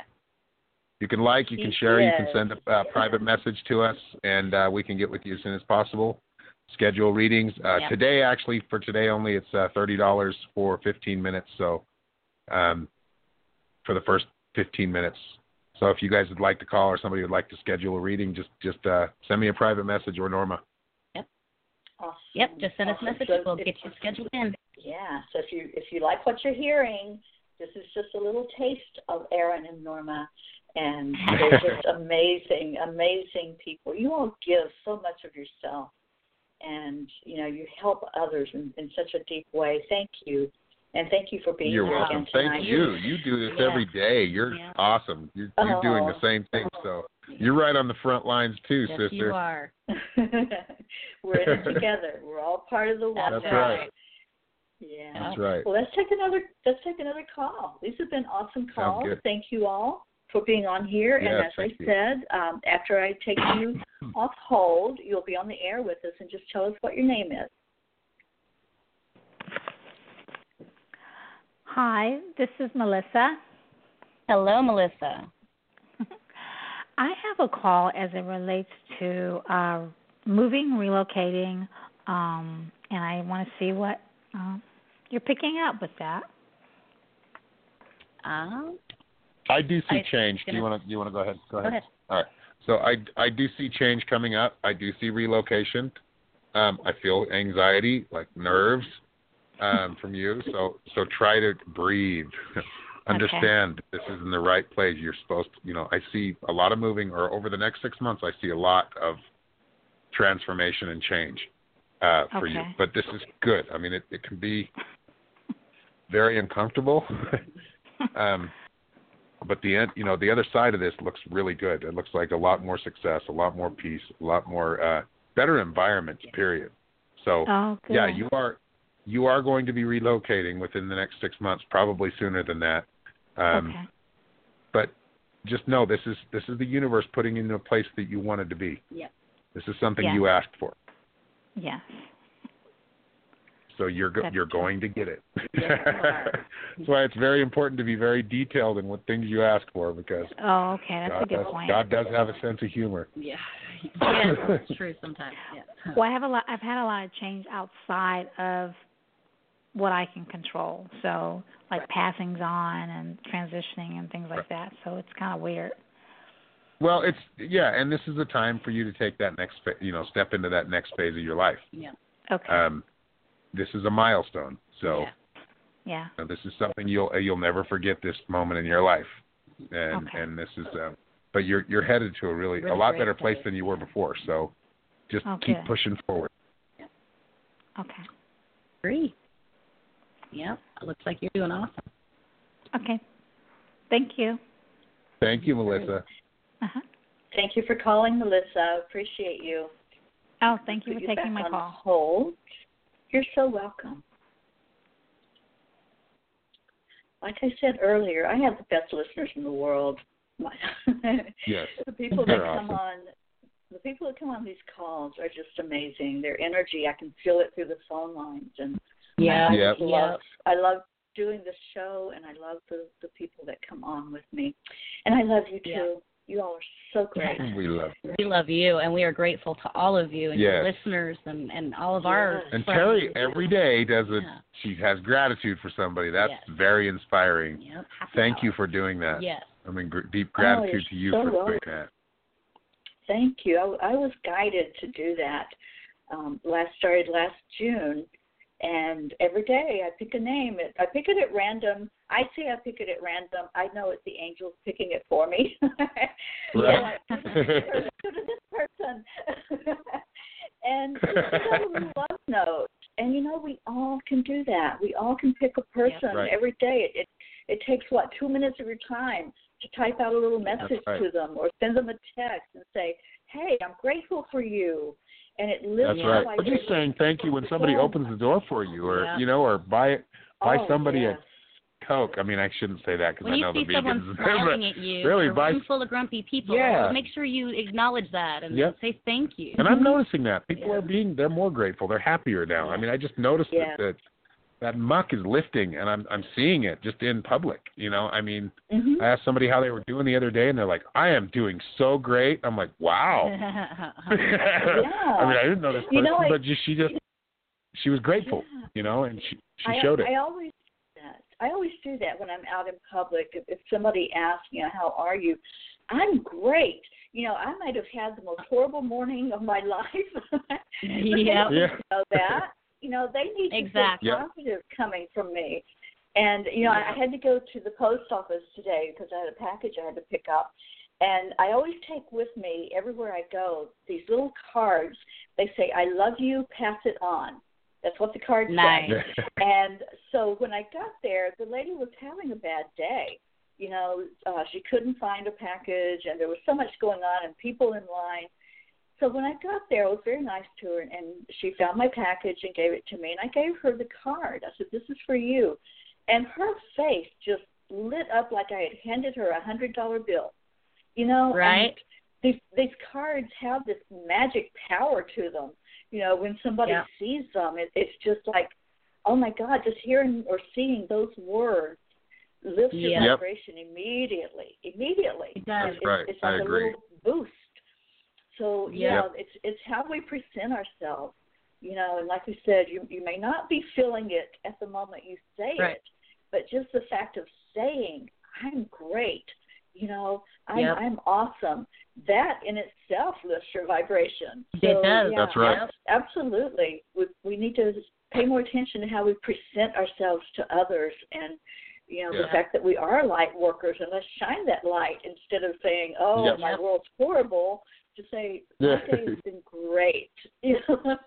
You can like, you can She share, you can send a uh, private message to us, and uh, we can get with you as soon as possible. Schedule readings. Uh, Yep. Today, actually, for today only, it's uh, thirty dollars for fifteen minutes. So, um, for the first fifteen minutes. So, if you guys would like to call or somebody would like to schedule a reading, just just uh, send me a private message or Norma. Awesome. Yep, just send us Awesome. a message. So We'll if- get you scheduled in. Yeah. So if you if you like what you're hearing, this is just a little taste of Aaron and Norma, and they're just amazing, amazing people. You all give so much of yourself, and you know you help others in, in such a deep way. Thank you, and thank you for being You're here welcome. again tonight. Thank you. You do this Yeah. every day. You're Yeah. awesome. You're, you're doing the Oh. same thing. So oh. you're right on the front lines too, Yes, sister. you are. We're in it together. We're all part of the one. That's That's right. Yeah. That's right. Well, let's take another. Let's take another call. These have been awesome calls. Thank you all for being on here. and as I you. said, um, after I take you off hold, you'll be on the air with us and just tell us what your name is. Hi, this is Melissa. Hello, Melissa. I have a call as it relates to uh, moving, relocating, um, and I want to see what uh, you're picking up with that. Um, I do see I- change. Do you want to? Do you want to go ahead? Go go ahead. ahead. All right. So I I do see change coming up. I do see relocation. Um, I feel anxiety, like nerves, um, from you. So so try to breathe. Understand this is in the right place. You're supposed to. You know, I see a lot of moving. Or over the next six months, I see a lot of transformation and change uh, for you. But this is good. I mean, it, it can be very uncomfortable. um, but the end, you know, the other side of this looks really good. It looks like a lot more success, a lot more peace, a lot more uh, better environment. Period. So Oh, yeah, you are you are going to be relocating within the next six months, probably sooner than that. Um, okay. But just know this is this is the universe putting you in a place that you wanted to be. Yeah. This is something Yeah. you asked for, Yes. So you're go- you're true. going to get it. Yes. That's why it's very important to be very detailed in what things you ask for because Oh, okay. That's God a good does, point. God does have a sense of humor. yeah. Yes, it's true sometimes. Yeah. Well, I have a lot. I've had a lot of change outside of what I can control. So, like passings on and transitioning and things like that. So it's kind of weird. Well, it's yeah, and this is a time for you to take that next, fa- you know, step into that next phase of your life. Yeah. Okay. Um, this is a milestone, so Yeah. yeah. this is something you'll uh, you'll never forget this moment in your life, and Okay. and this is, uh, but you're you're headed to a really, a lot better place place, than you were before. So, just Oh, keep good. pushing forward. Okay. Agree. Yep. It looks like you're doing awesome. Okay. Thank you. Thank you, Melissa. Uh-huh. Thank you for calling, Melissa. Appreciate you. Oh, thank you Put for back taking my on call. Hold. You're so welcome. Like I said earlier, I have the best listeners in the world. Yes. the people that They're come awesome. on the people that come on these calls are just amazing. Their energy, I can feel it through the phone lines and Yeah. I Yep. just love I love doing this show and I love the the people that come on with me. And I love you too. Yeah. You all are so great. We love you. We love you, and we are grateful to all of you and your listeners and and all of our. And. Terry every day does it. Yeah. She has gratitude for somebody. That's Yes. very inspiring. Yep. Thank hour. you for doing that. Yes. I mean, gr- deep Oh, gratitude you're to you so for doing welcome. that. Thank you. I, I was guided to do that. Um, last started last June, and every day I pick a name. It, I pick it at random. I say I pick it at random. I know it's the angels picking it for me. Right. Go to this person, go to this person. and just a little love note. And you know, we all can do that. We all can pick a person Right. every day. It, it it takes what two minutes of your time to type out a little message right. to them or send them a text and say, "Hey, I'm grateful for you," and it lifts That's right. like Or just saying thank you when somebody opens the door for you, or Yeah. you know, or buy buy oh, somebody yes. a Coke. I mean, I shouldn't say that because When I know the vegans. smiling at you, really, a room full of grumpy people, Yeah. make sure you acknowledge that and Yep. say thank you. and I'm noticing that people Yeah. are being they're more grateful. They're happier now. I mean, I just noticed Yeah. that, that that muck is lifting, and I'm I'm seeing it just in public. You know, I mean, Mhm. I asked somebody how they were doing the other day, and they're like, "I am doing so great." I'm like, "Wow." I mean, I didn't know this person, You know, I- but just, she just she was grateful, Yeah. you know, and she she I, showed it. I always. I always do that when I'm out in public. If, if somebody asks, you know, how are you? I'm great. You know, I might have had the most horrible morning of my life. but they Yep. don't Yeah. know that. You know, they need to Exactly. feel positive coming from me. And you know, I I had to go to the post office today because I had a package I had to pick up. And I always take with me everywhere I go these little cards. They say, "I love you. Pass it on." That's what the card Nice. says. And so when I got there, the lady was having a bad day. You know, uh, she couldn't find a package, and there was so much going on, and people in line. So when I got there, I was very nice to her, and she found my package and gave it to me, and I gave her the card. I said, "This is for you," and her face just lit up like I had handed her a hundred dollar bill. You know, and Right. These these cards have this magic power to them. You know, when somebody Yeah. sees them, it, it's just like, oh my God, just hearing or seeing those words lifts your Yeah. Yep. vibration immediately. Immediately. It does. It's, That's right. it's I like a agree. little boost. So Yeah. yeah, it's it's how we present ourselves. You know, and like we said, you you may not be feeling it at the moment you say Right. it, but just the fact of saying, "I'm great," you know, I'm Yep. I'm awesome. That in itself lifts your vibration. It does. yeah, That's right. Absolutely. We we need to pay more attention to how we present ourselves to others and you know, the fact that we are light workers and let's shine that light instead of saying, Oh, Yep. my world's horrible to say, Yeah. My day has been great. You know?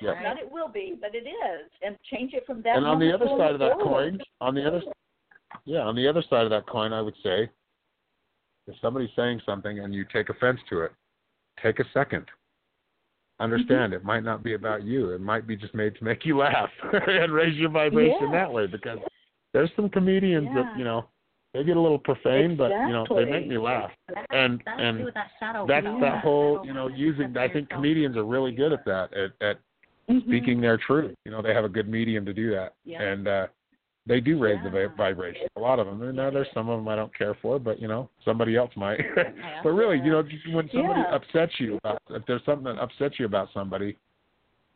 Yeah. Not it will be, but it is. And change it from that and on the other side of that forward. coin, on the other, yeah, on the other side of that coin, I would say, if somebody's saying something and you take offense to it, take a second. Understand, it might not be about you. It might be just made to make you laugh and raise your vibration Yeah. that way. Because there's some comedians Yeah. that you know they get a little profane, but you know they make me laugh. That- And that and that that's work. that whole you know using. I think comedians are really good at that at at Mhm. speaking their truth. You know, they have a good medium to do that, Yeah. and uh they do raise the Yeah. vi- vibration. A lot of them. And now there's some of them I don't care for, but you know, somebody else might. but really, you know, when somebody Yeah. upsets you about, if there's something that upsets you about somebody,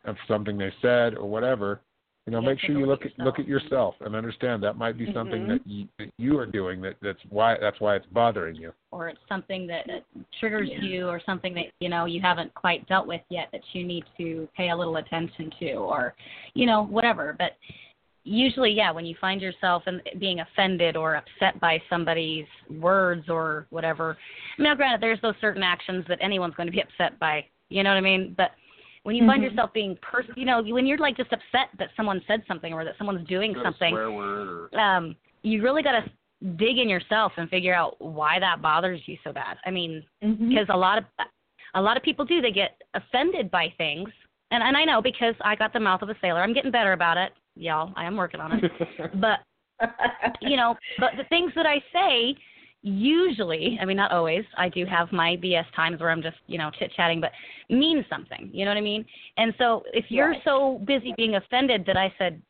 if something they said or whatever, you know, Yeah, make sure you look look at look at yourself. and understand that might be something Mhm. that you that you are doing that that's why that's why it's bothering you. or it's something that that triggers Yeah. you or something that you know you haven't quite dealt with yet that you need to pay a little attention to or you know whatever but usually yeah when you find yourself in, being offended or upset by somebody's words or whatever I now granted there's those certain actions that anyone's going to be upset by you know what i mean but when you find Mhm. yourself being pers- you know when you're like just upset that someone said something or that someone's doing something swear word or um, you really got to dig in yourself and figure out why that bothers you so bad. I mean, because a lot of a lot of people do they get offended by things, and and I know because I got the mouth of a sailor. I'm getting better about it, y'all. I am working on it. but you know, but the things that I say usually, I mean not always, I do have my BS times where I'm just, you know, chit chatting, but means something. You know what I mean? And so if you're Right. so busy being offended that I said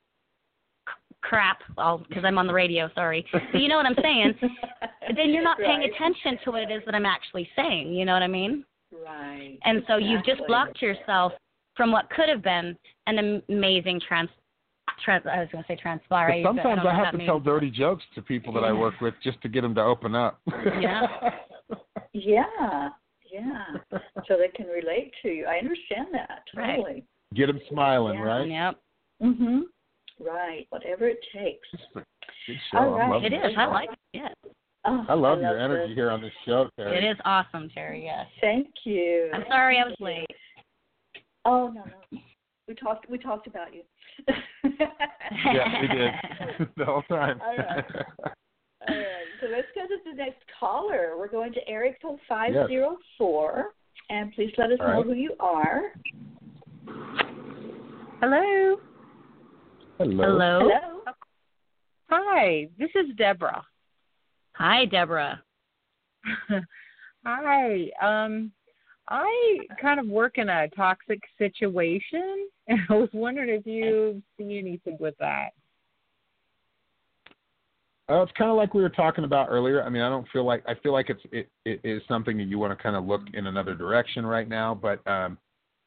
crap, because I'm on the radio, sorry. But you know what I'm saying? then you're not paying Right. attention to what it is that I'm actually saying. You know what I mean? Right. And so you've just blocked yourself from what could have been an amazing trans. Trans I was going to say transpire. But I used to- sometimes don't I have that to tell dirty jokes to people that I work with just to get them to open up. Yeah. Yeah. Yeah. so they can relate to you. I understand that Right. totally. Get them smiling, Yeah. right? Yep. Mhm. Right. Whatever it takes. Good show. All I'm right. loving It is. this I like it. Yeah. Oh, I love your this. energy here on this show, Terry. It is awesome, Terry. Yes. Thank you. I'm sorry I was you. late. Oh no no. We talked we talked about you. Yeah, we did the whole time. All right. All right. So let's go to the next caller. We're going to area code five zero four. And please let us All know right. who you are. Hello. Hello. Hello. Hello. Hi, this is Deborah. Hi, Deborah. Hi. Um I kind of work in a toxic situation and I was wondering if you see anything with that. Uh, it's kind of like we were talking about earlier. I mean, I don't feel like I feel like it's it, it is something that you want to kind of look in another direction right now. But um,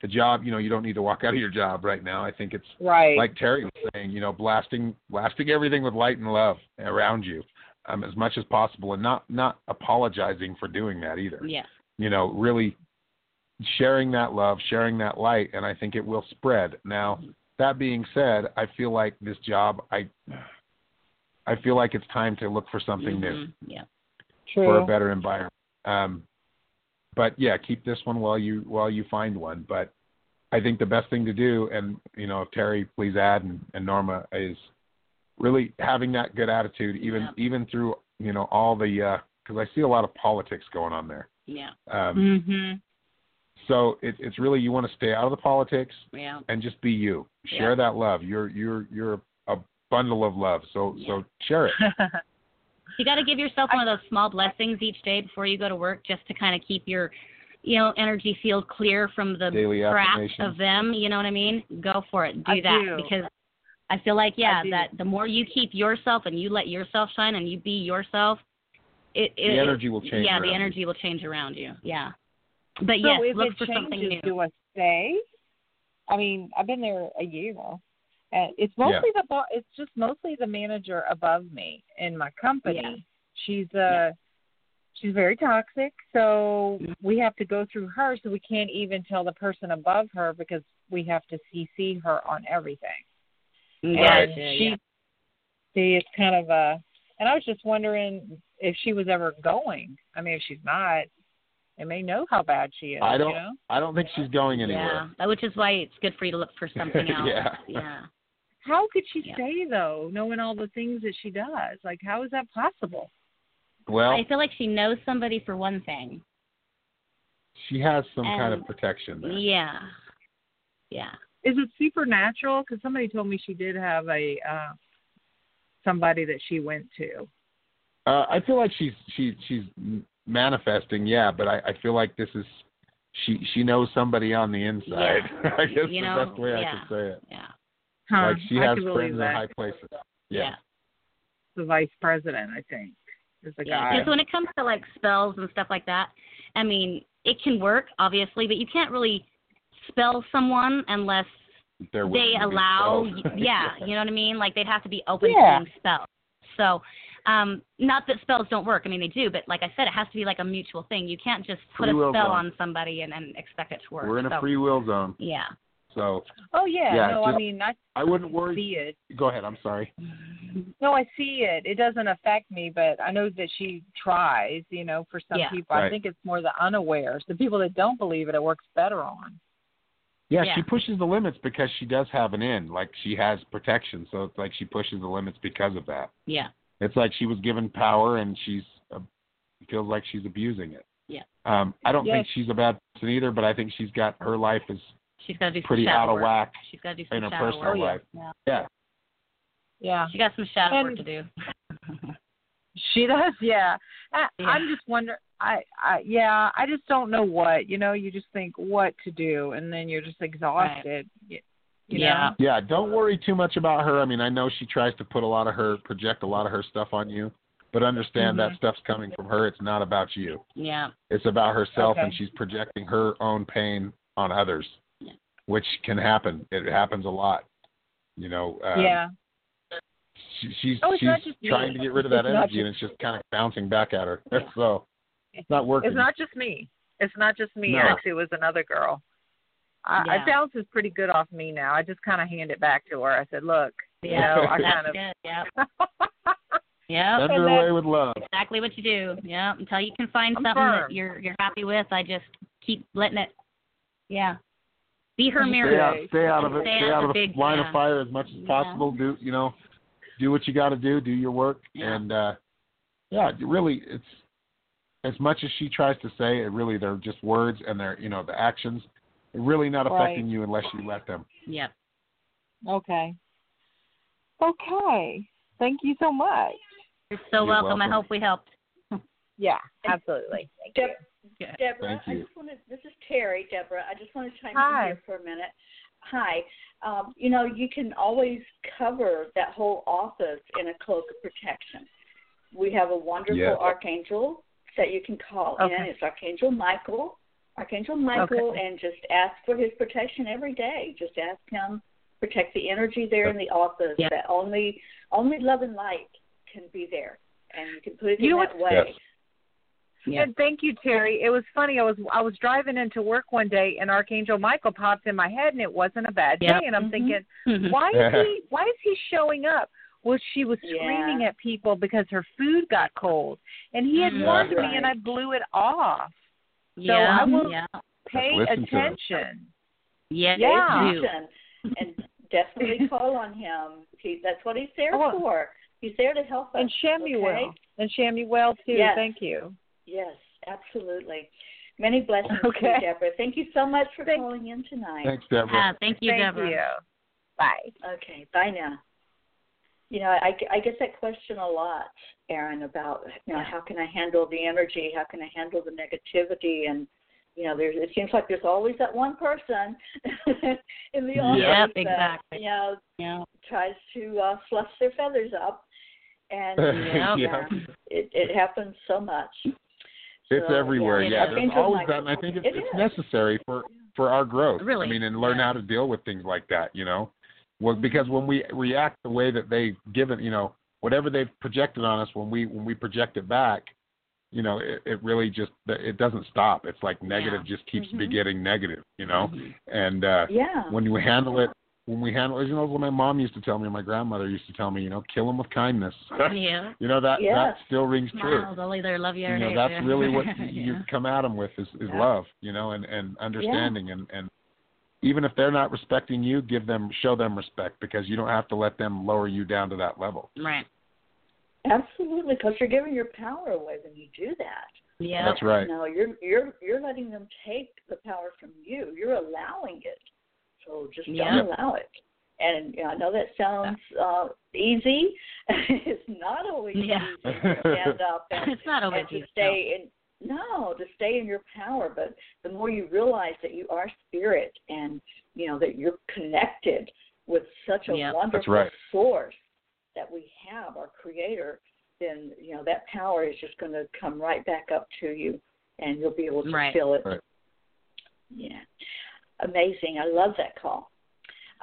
the job, you know, you don't need to walk out of your job right now. I think it's Right. like Terry was saying, you know, blasting blasting everything with light and love around you um, as much as possible, and not not apologizing for doing that either. Yeah. You know, really sharing that love, sharing that light, and I think it will spread. Now, that being said, I feel like this job, I I feel like it's time to look for something new Mhm. Yeah. True. for a better environment. Um, but yeah, keep this one while you while you find one. But I think the best thing to do, and you know, if Terry please add and, and Norma is really having that good attitude, even Yeah. even through you know all the because I see a lot of politics going on there. Yeah. Um, mhm. So it, it's really you want to stay out of the politics Yeah. and just be you. Share Yeah. that love. You're you're you're a bundle of love. So so share it. You got to give yourself one of those small blessings each day before you go to work, just to kind of keep your, you know, energy field clear from the Daily crap of them. You know what I mean? Go for it. Do I that do. because I feel like yeah, that the more you keep yourself and you let yourself shine and you be yourself, it, it The energy will change Yeah, around the you. energy will change around you. Yeah. But so yes, if look it for changes, something new. do I stay? I mean, I've been there a year. Now. And it's mostly the bo- it's just mostly the manager above me in my company. Yeah. She's uh she's very toxic, so we have to go through her so we can't even tell the person above her because we have to CC her on everything. Gotcha, And she yeah. see it's kind of uh and I was just wondering if she was ever going. I mean if she's not, they may know how bad she is, I don't you know? I don't think she's going anywhere. Yeah, which is why it's good for you to look for something else. Yeah. Yeah. How could she Yeah. stay though, knowing all the things that she does? Like, how is that possible? Well, I feel like she knows somebody for one thing. she has some kind of protection there. Yeah. Yeah. Is it supernatural? Because somebody told me she did have a uh somebody that she went to. Uh, I feel like she's she's she's manifesting, yeah, but I, I feel like this is she she knows somebody on the inside. Yeah. I guess You the know, best way I could say it. Yeah. Huh, Like she I has could believe friends in high places. Yeah. The vice president, I think, is the Yeah. guy. Because when it comes to like spells and stuff like that, I mean, it can work obviously, but you can't really spell someone unless They're they willing to allow. yeah, you know what I mean. Like they'd have to be open Yeah. to being spelled. So, um, not that spells don't work. I mean, they do, but like I said, it has to be like a mutual thing. You can't just put Free a spell zone. on somebody and, and expect it to work. We're in a free will zone. Yeah. So oh yeah, Yeah, no, I mean I I wouldn't worry. see it. Go ahead. I'm sorry. No, I see it. It doesn't affect me, but I know that she tries. You know, for some Yeah. people, I think it's more the unawares. The people that don't believe it, it works better on. Yeah, Yeah. she pushes the limits because she does have an in. Like she has protection, so it's like she pushes the limits because of that. Yeah. It's like she was given power and she's uh, feels like she's abusing it. Yeah. Um, I don't think she's a bad person either, but I think she's got her life is She's got to do some pretty shadow out of work. whack She's got to do some in her shadow personal work. Oh, yeah. life. Yeah. Yeah. Yeah, She got some shadow And- work to do. she does. Yeah, I, Yeah. I'm just wondering. I, I, yeah, I just don't know what. You know, you just think what to do, and then you're just exhausted. You, you Yeah. Know? Yeah, don't worry too much about her. I mean, I know she tries to put a lot of her project a lot of her stuff on you. but understand Mhm. that stuff's coming from her. It's not about you. Yeah. It's about herself, Okay. and she's projecting her own pain on others, Yeah. which can happen. It happens a lot. You know. Um, yeah. She, she's Oh, she's not just me. trying to get rid of that It's not energy, and it's just kind of bouncing back at her. so it's not working. It's not just me. It's not just me. No. Actually, it was another girl. I, Yeah. I bounces pretty good off me now. I just kind of hand it back to her. I said, "Look, you Yeah. know, I That's kind of." yeah, Yep. Yep. Send her away with love. Exactly what you do. Yeah. Until you can find I'm something firm. that you're you're happy with, I just keep letting it. Yeah. Be her Stay mirror. Stay out, stay out of it. Stay Stay out out of the big- line yeah. of fire as much as Yeah. possible. Do you know? Do what you got to do. Do your work, Yeah. and uh yeah, really, it's as much as she tries to say. It really, they're just words, and they're you know the actions. They're really not Right. affecting you unless you let them. Yep. Okay. Okay. Thank you so much. You're so You're welcome. I hope we helped. Yeah, absolutely. Thank you. Deborah, Thank I you. just wanted, this is Terry, Deborah. I just want to chime Hi. in here for a minute. Hi. Um, you know, you can always cover that whole office in a cloak of protection. We have a wonderful Yes. archangel that you can call in. It's Archangel Michael. Archangel Michael, Okay. and just ask for his protection every day. Just ask him protect the energy there in the office. Yeah. That only only love and light can be there, and you can put it You in know that way. Yes. Yeah. And thank you, Terry. It was funny. I was I was driving into work one day, and Archangel Michael popped in my head, and it wasn't a bad day. And I'm Mhm. thinking, Mhm. why is he why is he showing up? Well, she was Yeah. screaming at people because her food got cold, and he had Mhm. warned Right. me, and I blew it off. Yeah. I will- yeah. Pay listen to him. attention. Yeah. Yeah. Attention. and definitely call on him. He, that's what he's there Oh. for. He's there to help us. And Chamuel. Okay? And Chamuel too. Yes. Thank you. Yes, absolutely. Many blessings Okay. you, Deborah. Thank you so much for Thank- calling in tonight. Thanks, Deborah. Ah, thank you, Thank Deborah. you. Bye. Okay, bye now. You know, I, I get that question a lot, Aaron, about you know how can I handle the energy? How can I handle the negativity? And you know, there's it seems like there's always that one person in the office Yep, that exactly. you know Yeah. tries to uh, fluff their feathers up, and Yep. yeah, it it happens so much. It's So, everywhere. yeah, Yeah, there's always that, and I think it's, It it's necessary for for our growth. Really, I mean, and learn yeah. how to deal with things like that. You know, well, because when we react the way that they've given, you know, whatever they've projected on us, when we when we project it back, you know, it, it really just it doesn't stop. It's like negative just keeps Mhm. begetting negative. You know, Mhm. and uh Yeah. when you handle it. When we handle, you know, what my mom used to tell me, my grandmother used to tell me, you know, kill them with kindness. Yeah. you know that Yes. that still rings true Smile. They'll either love you or you know that's really what Yeah. you come at them with is, is Yeah. love you know and and understanding and and even if they're not respecting you give them show them respect because you don't have to let them lower you down to that level Right. Absolutely, because you're giving your power away when you do that. Yeah. that's right No, you're you're you're letting them take the power from you. You're allowing it. So just don't Yeah. allow it. And you know, I know that sounds uh, easy. it's not always Yeah. easy to stand up and, it's not always and to easy. stay in. No, to stay in your power. But the more you realize that you are spirit and you know that you're connected with such a Yeah. wonderful That's right. source that we have, our Creator, then you know that power is just going to come right back up to you, and you'll be able to Right. feel it. Right. Yeah, amazing. I love that call.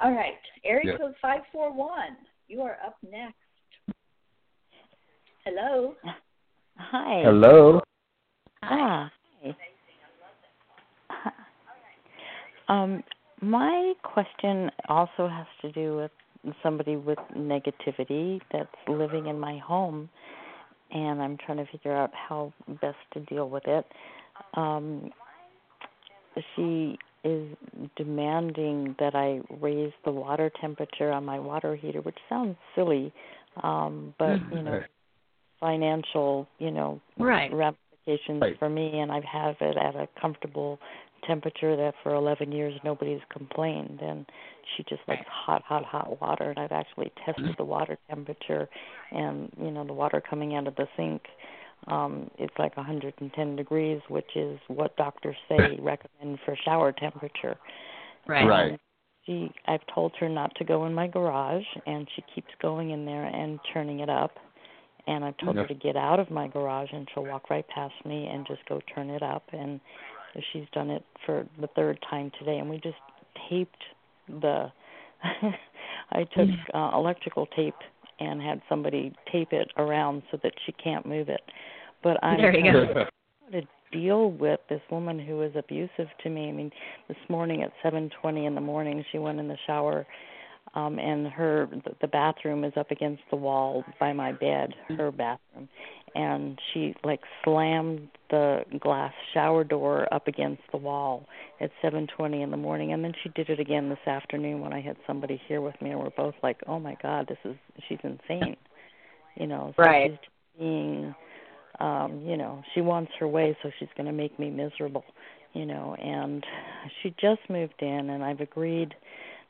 All right, area Yeah. code five four one. You are up next. Hello. Hi. hello Ah. Hi. Um, my question also has to do with somebody with negativity that's living in my home, and I'm trying to figure out how best to deal with it. Um, she is demanding that I raise the water temperature on my water heater, which sounds silly, um, but you know, financial, you know, Right. Ramifications Right. for me, and I have it at a comfortable temperature that for 11 years nobody's complained. And she just likes hot, hot, hot water. And I've actually tested the water temperature, and you know, the water coming out of the sink. Um, it's like 110 degrees, which is what doctors say recommend for shower temperature. Right. Right. She, I've told her not to go in my garage, and she keeps going in there and turning it up. And I've told her to get out of my garage and she'll walk right past me and just go turn it up and she's done it for the third time today and we just taped the I took uh, electrical tape and had somebody tape it around so that she can't move it. But I'm There you trying go. to deal with this woman who is abusive to me. I mean, this morning at 7:20 in the morning, she went in the shower um and her the, bathroom is up against the wall by my bed, her bathroom. And she like slammed the glass shower door up against the wall at 7:20 in the morning and then she did it again this afternoon when I had somebody here with me and we're both like, "Oh my god, this is she's insane." You know, so Right. she's being um, you know, she wants her way so she's going to make me miserable, you know, and she just moved in and I've agreed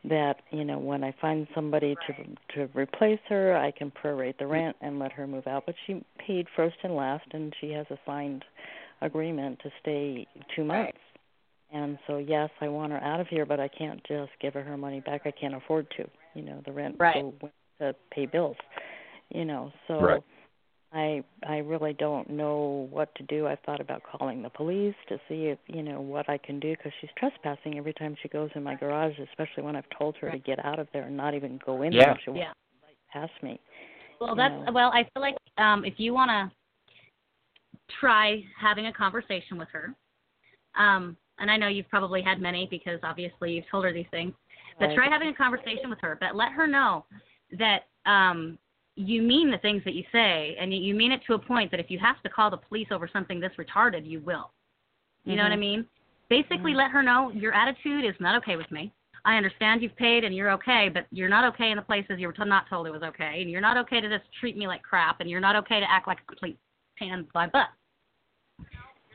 that, you know, when I find somebody to to replace her, I can prorate the rent and let her move out, but she paid first and last and she has a signed agreement to stay 2 months. And so yes, I want her out of here, but I can't just give her her money back. I can't afford to. You know, the rent Right. will to pay bills. You know, so Right. I I really don't know what to do. I've thought about calling the police to see if you know what I can do because she's trespassing every time she goes in my garage, especially when I've told her to get out of there and not even go in Yeah. there. She Yeah. won't pass me. Well, that's know. well. I feel like um, if you want to try having a conversation with her, um, and I know you've probably had many because obviously you've told her these things, but Right. try having a conversation with her. But let her know that um, you mean the things that you say, and you mean it to a point that if you have to call the police over something this retarded, you will. You know what I Mhm. mean? Basically, Mhm. let her know your attitude is not okay with me. I understand you've paid and you're okay, but you're not okay in the places you were t- not told it was okay, and you're not okay to just treat me like crap, and you're not okay to act like a complete pain in my butt.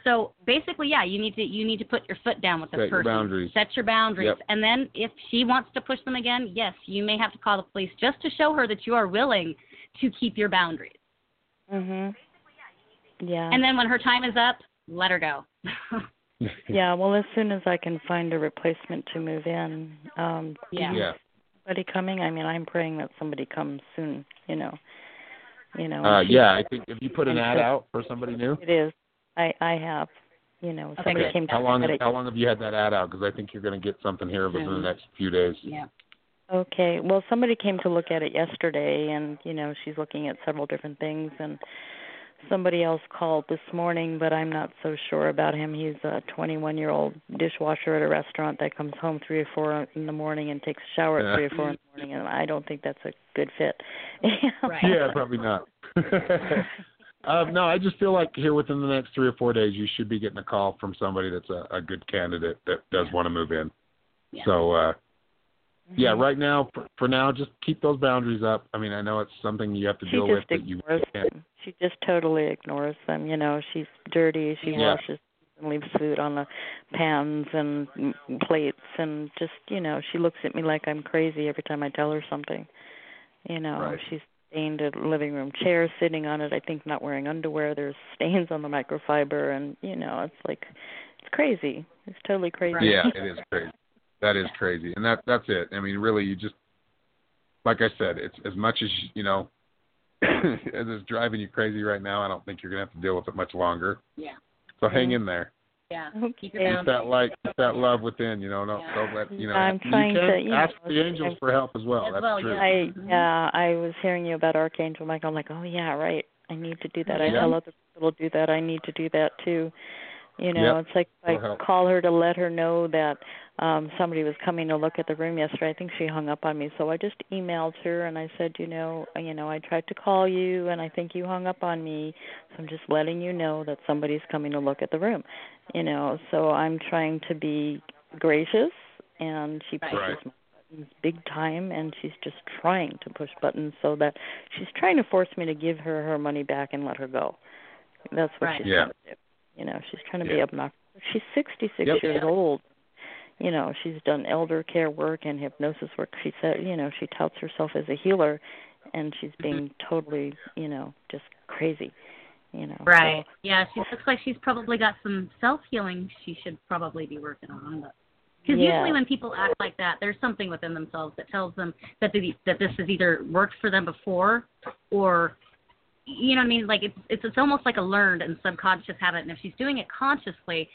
So basically, yeah, you need to you need to put your foot down with this Set your person. boundaries. Set your boundaries, Yep. and then if she wants to push them again, yes, you may have to call the police just to show her that you are willing to keep your boundaries. Mhm. Yeah. And then when her time is up, let her go. yeah, well as soon as I can find a replacement to move in, um Yeah. Yeah. somebody coming? I mean, I'm praying that somebody comes soon, you know. You know. Uh, yeah, I think if you put an ad out for somebody new, It is. I I have. You know, Okay, somebody good. came to how long look at it how long have you had that ad out? Because I think you're going to get something here within the next few days. yeah. Okay. Well, somebody came to look at it yesterday, and you know she's looking at several different things. And somebody else called this morning, but I'm not so sure about him. He's a 21 year old dishwasher at a restaurant that comes home three or four in the morning and takes a shower at three or four in the morning, and I don't think that's a good fit. Right. Yeah, probably not. um, no, I just feel like here within the next three or four days, you should be getting a call from somebody that's a, a good candidate that does want to move in. Yeah. So, uh, yeah, right now, for, for now, just keep those boundaries up. I mean, I know it's something you have to she deal with, but you can't. them. She just totally ignores them. You know, she's dirty. She Yeah. washes and leaves food on the pans and plates, and just you know, she looks at me like I'm crazy every time I tell her something. You know, Right. she's stained a living room chair, sitting on it. I think not wearing underwear. There's stains on the microfiber, and you know, it's like it's crazy. It's totally crazy. Yeah, it is crazy. That is crazy, and that that's it. I mean, really, you just like I said, it's as much as you know, as it's driving you crazy right now. I don't think you're gonna have to deal with it much longer. Yeah. So hang in there. Yeah. Okay. Keep your Keep that light, keep that love within. You know, don't Yeah. don't let you know. I'm you trying can to, you ask know, the angels for help as well. As That's well, true. yeah. I Mhm. yeah, I was hearing you about Archangel Michael. I'm like, oh yeah, right. I need to do that. I Yeah. tell other people to do that. I need to do that too. You know, Yep. it's like if I It'll call her to let her know that um somebody was coming to look at the room yesterday. I think she hung up on me, so I just emailed her and I said, you know, you know, I tried to call you and I think you hung up on me. So I'm just letting you know that somebody's coming to look at the room. You know, so I'm trying to be gracious and she pushes Right. my buttons big time and she's just trying to push buttons so that she's trying to force me to give her her money back and let her go. That's what Right. she's Yeah. trying to do. You know, she's trying to be Yeah. obnoxious. She's 66 Yep. years old. You know, she's done elder care work and hypnosis work. She said, you know, she touts herself as a healer and she's being mm-hmm. totally, you know, just crazy. You know. so- Right. Yeah, she looks like she's probably got some self healing she should probably be working on. But because Yeah. usually when people act like that, there's something within themselves that tells them that they, that this has either worked for them before, or you know what I mean? Like it's it's it's almost like a learned and subconscious habit. And if she's doing it consciously,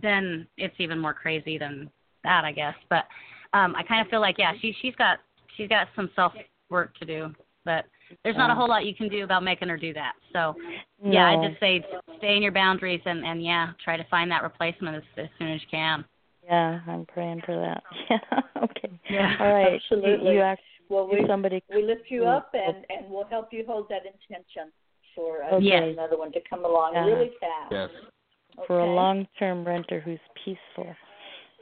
then it's even more crazy than that, I guess. But um I kind of feel like yeah, she she's got she's got some self work to do, but there's not a whole lot you can do about making her do that. So yeah, No. I just say stay in your boundaries and and yeah, try to find that replacement as as soon as you can. Yeah, I'm praying for that. Yeah. okay. Yeah. All right. Absolutely. You, you asked Well, we somebody. we lift you Mm, up and and we'll help you hold that intention for uh, Okay. Yes. another one to come along Yeah. really fast. Yes. for a long-term renter who's peaceful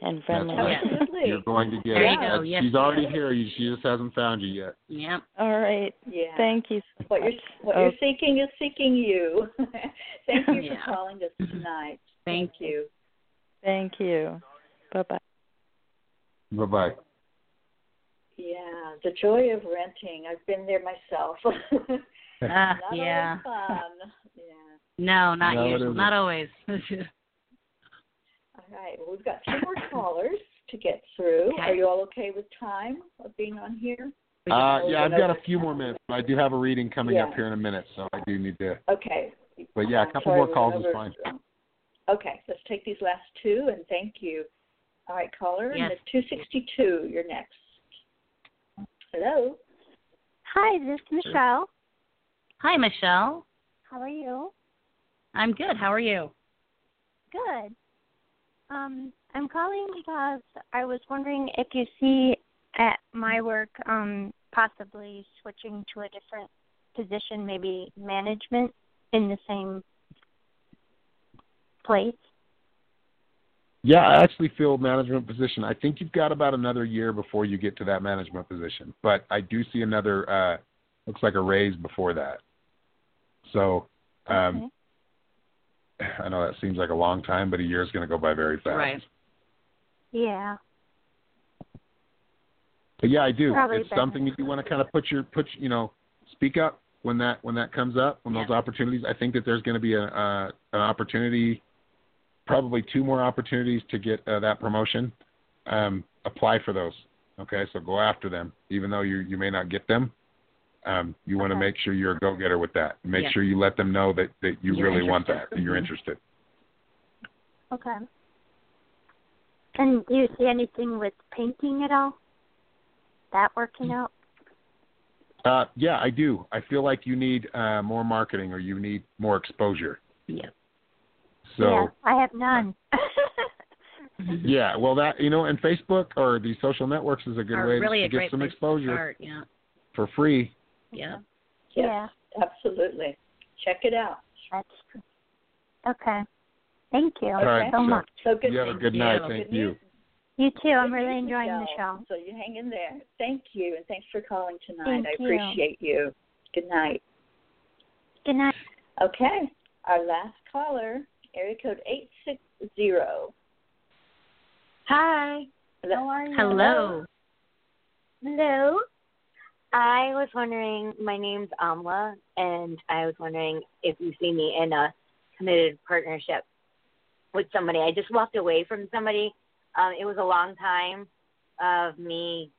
and friendly. right. Absolutely. You're going to get There it. go. Yes. She's already here. She just hasn't found you yet. Yep. All right. Yeah. Thank you. So what you're what Oh, you're seeking is seeking you. Thank you Yeah. for calling us tonight. Thank you. Thank you. Bye bye. Bye bye. Yeah, the joy of renting. I've been there myself. Ah, Not yeah. fun. Yeah. No, not No, usually. isn't. Always. All right. Well, we've got two more callers to get through. Okay. Are you all okay with time of being on here? Uh, yeah, I've got a few more minutes, but I do have a reading coming up here in a minute, so I do need to. Okay. But yeah, a I'm couple sorry, more we're calls is fine. Okay, let's take these last two and thank you. All right, caller, Yes. and the 262, you're next. Hello. Hi, this is Michelle. Hi, Michelle. How are you? I'm good. How are you? Good. Um, I'm calling because I was wondering if you see at my work um, possibly switching to a different position, maybe management in the same place. Yeah, I actually feel management position. I think you've got about another year before you get to that management position, but I do see another. uh Looks like a raise before that. So, um I know that seems like a long time, but a year is going to go by very fast. Right. Yeah. But yeah, I do. Probably it's better. something that you want to kind of put your put you know speak up when that when that comes up when those opportunities. I think that there's going to be a uh, an opportunity, probably two more opportunities to get uh, that promotion. Um, apply for those. Okay, so go after them, even though you you may not get them. Um, you want to make sure you're a go getter with that. Make Yeah. sure you let them know that that you You're really want that. interested. That you're Mhm. interested. Okay. And do you see anything with painting at all? That working out? Uh, yeah, I do. I feel like you need uh, more marketing or you need more exposure. Yeah. So yeah, I have none. Yeah, well, that you know, and Facebook or these social networks is a good Are way really to a get some exposure start, Yeah. for free. Yeah. Yes, Yeah. absolutely. Check it out. That's. Okay. Thank you All right, so so much. So good. you have a good night. Good Thank news. you. You too. I'm Good really news, enjoying the show. So you hang in there. Thank you, and thanks for calling tonight. Thank I you. appreciate you. Good night. Good night. Okay, our last caller, area code eight six zero. Hi. How are you? Hello. Hello. I was wondering, my name's Amla, and I was wondering if you see me in a committed partnership with somebody. I just walked away from somebody. Um, it was a long time of me.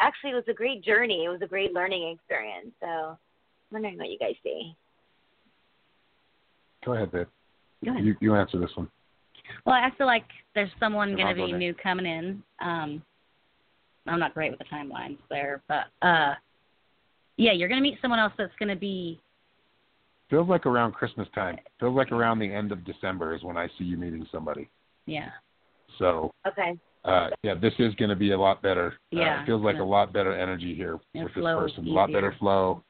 Actually, it was a great journey. It was a great learning experience. So, I'm wondering what you guys see. Go ahead, babe. Go ahead. You you answer this one. Well, I feel like there's someone going to be new coming in. Um, I'm not great with the timelines there, but uh, yeah, you're going to meet someone else that's going to be Feels like around Christmas time. Feels like around the end of December is when I see you meeting somebody. yeah, So Okay. uh, yeah, this is going to be a lot better. Uh, Yeah, it feels like a lot better energy here with this person. A lot better flow.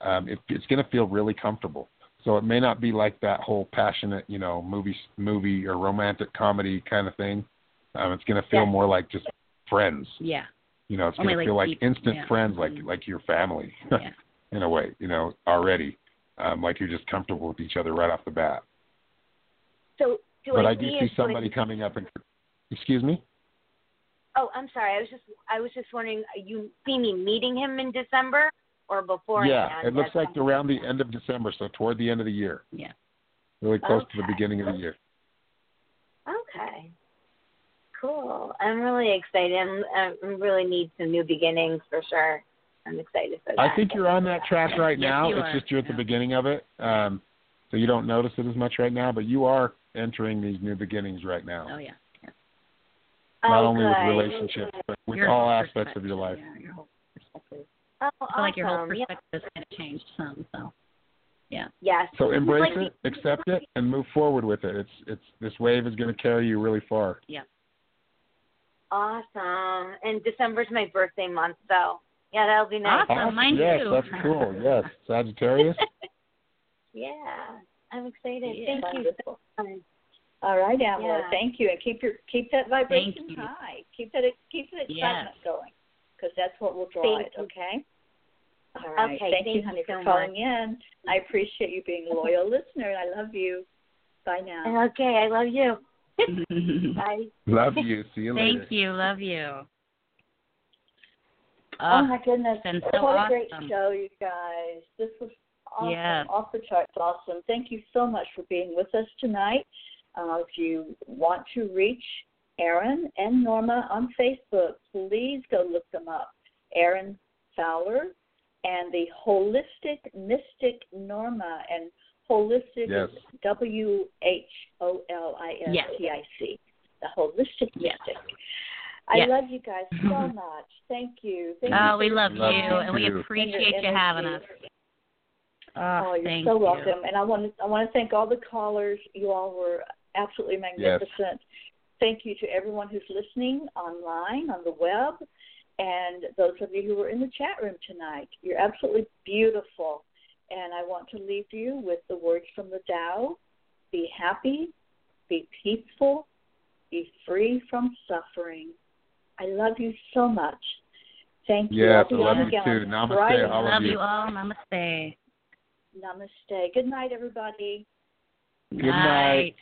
Um, it, it's going to feel really comfortable. So it may not be like that whole passionate, you know, movie movie or romantic comedy kind of thing. Um, it's going to feel Yeah. more like just friends. yeah, You know, it's going to feel like instant yeah. friends, like Mhm. like your family, yeah. in a way. You know, already, um, like you're just comfortable with each other right off the bat. So, do but I, I do see somebody coming up and. Excuse me. Oh, I'm sorry. I was just I was just wondering. You see me meeting him in December or before? Yeah, it looks like around the end of December, so toward the end of the year, yeah. really close to the beginning of the year. Okay. Cool. I'm really excited. I'm, I really need some new beginnings for sure. I'm excited for that. I think you're on that track right Yes, now. you it's are. just you're at the beginning of it, um, so you don't notice it as much right now. But you are entering these new beginnings right now. Oh yeah. yeah. Not oh, only good. with relationships, but with Your all aspects of your life. Yeah, your whole perspective. Oh, I feel like your whole awesome. Yeah. perspective has kind of changed some. So, yeah. Yes. So embrace like it, accept it, and move forward with it. It's it's this wave is going to carry you really far. Yeah. Awesome. And December's my birthday month, so yeah, that'll be nice. Awesome. Mine yes, too. that's cool. Yes, Sagittarius. yeah, I'm excited. Yeah. Thank you Wonderful. so much. All right, Amla. Yeah. Thank you, and keep your keep that vibration you. high. Keep that keep that Yes. excitement going, because that's what will draw Thank it. you. Okay. All right. Okay, Thank, thank you, you honey, so for calling in. I appreciate you being a loyal listener. I love you. Bye now. Okay, I love you. Bye. Love you. See you later. Thank you. Love you. Oh Oh, my goodness! been so what a great show, you guys. This was awesome, Yes. off the charts awesome. Thank you so much for being with us tonight. Uh, if you want to reach Aaron and Norma on Facebook, please go look them up. Aaron Fowler and the Wholistic Mystic Norma and Wholistic Yes. W H O L I S T I C. The Wholistic Yes. Mystic. I Yes. love you guys so much. Thank you. Thank oh, for we your love, Love you, you and we appreciate you having us. Oh, Oh, you're thank so you. welcome. And I want to I want to thank all the callers. You all were absolutely magnificent. Thank you to everyone who's listening online on the web, and those of you who were in the chat room tonight. You're absolutely beautiful. And I want to leave you with the words from the Tao: Be happy, be peaceful, be free from suffering. I love you so much. Thank you. Yes, I'll I love you too. Namaste, Friday. all of Love you. you all. Namaste. Namaste. Good night, everybody. Good night.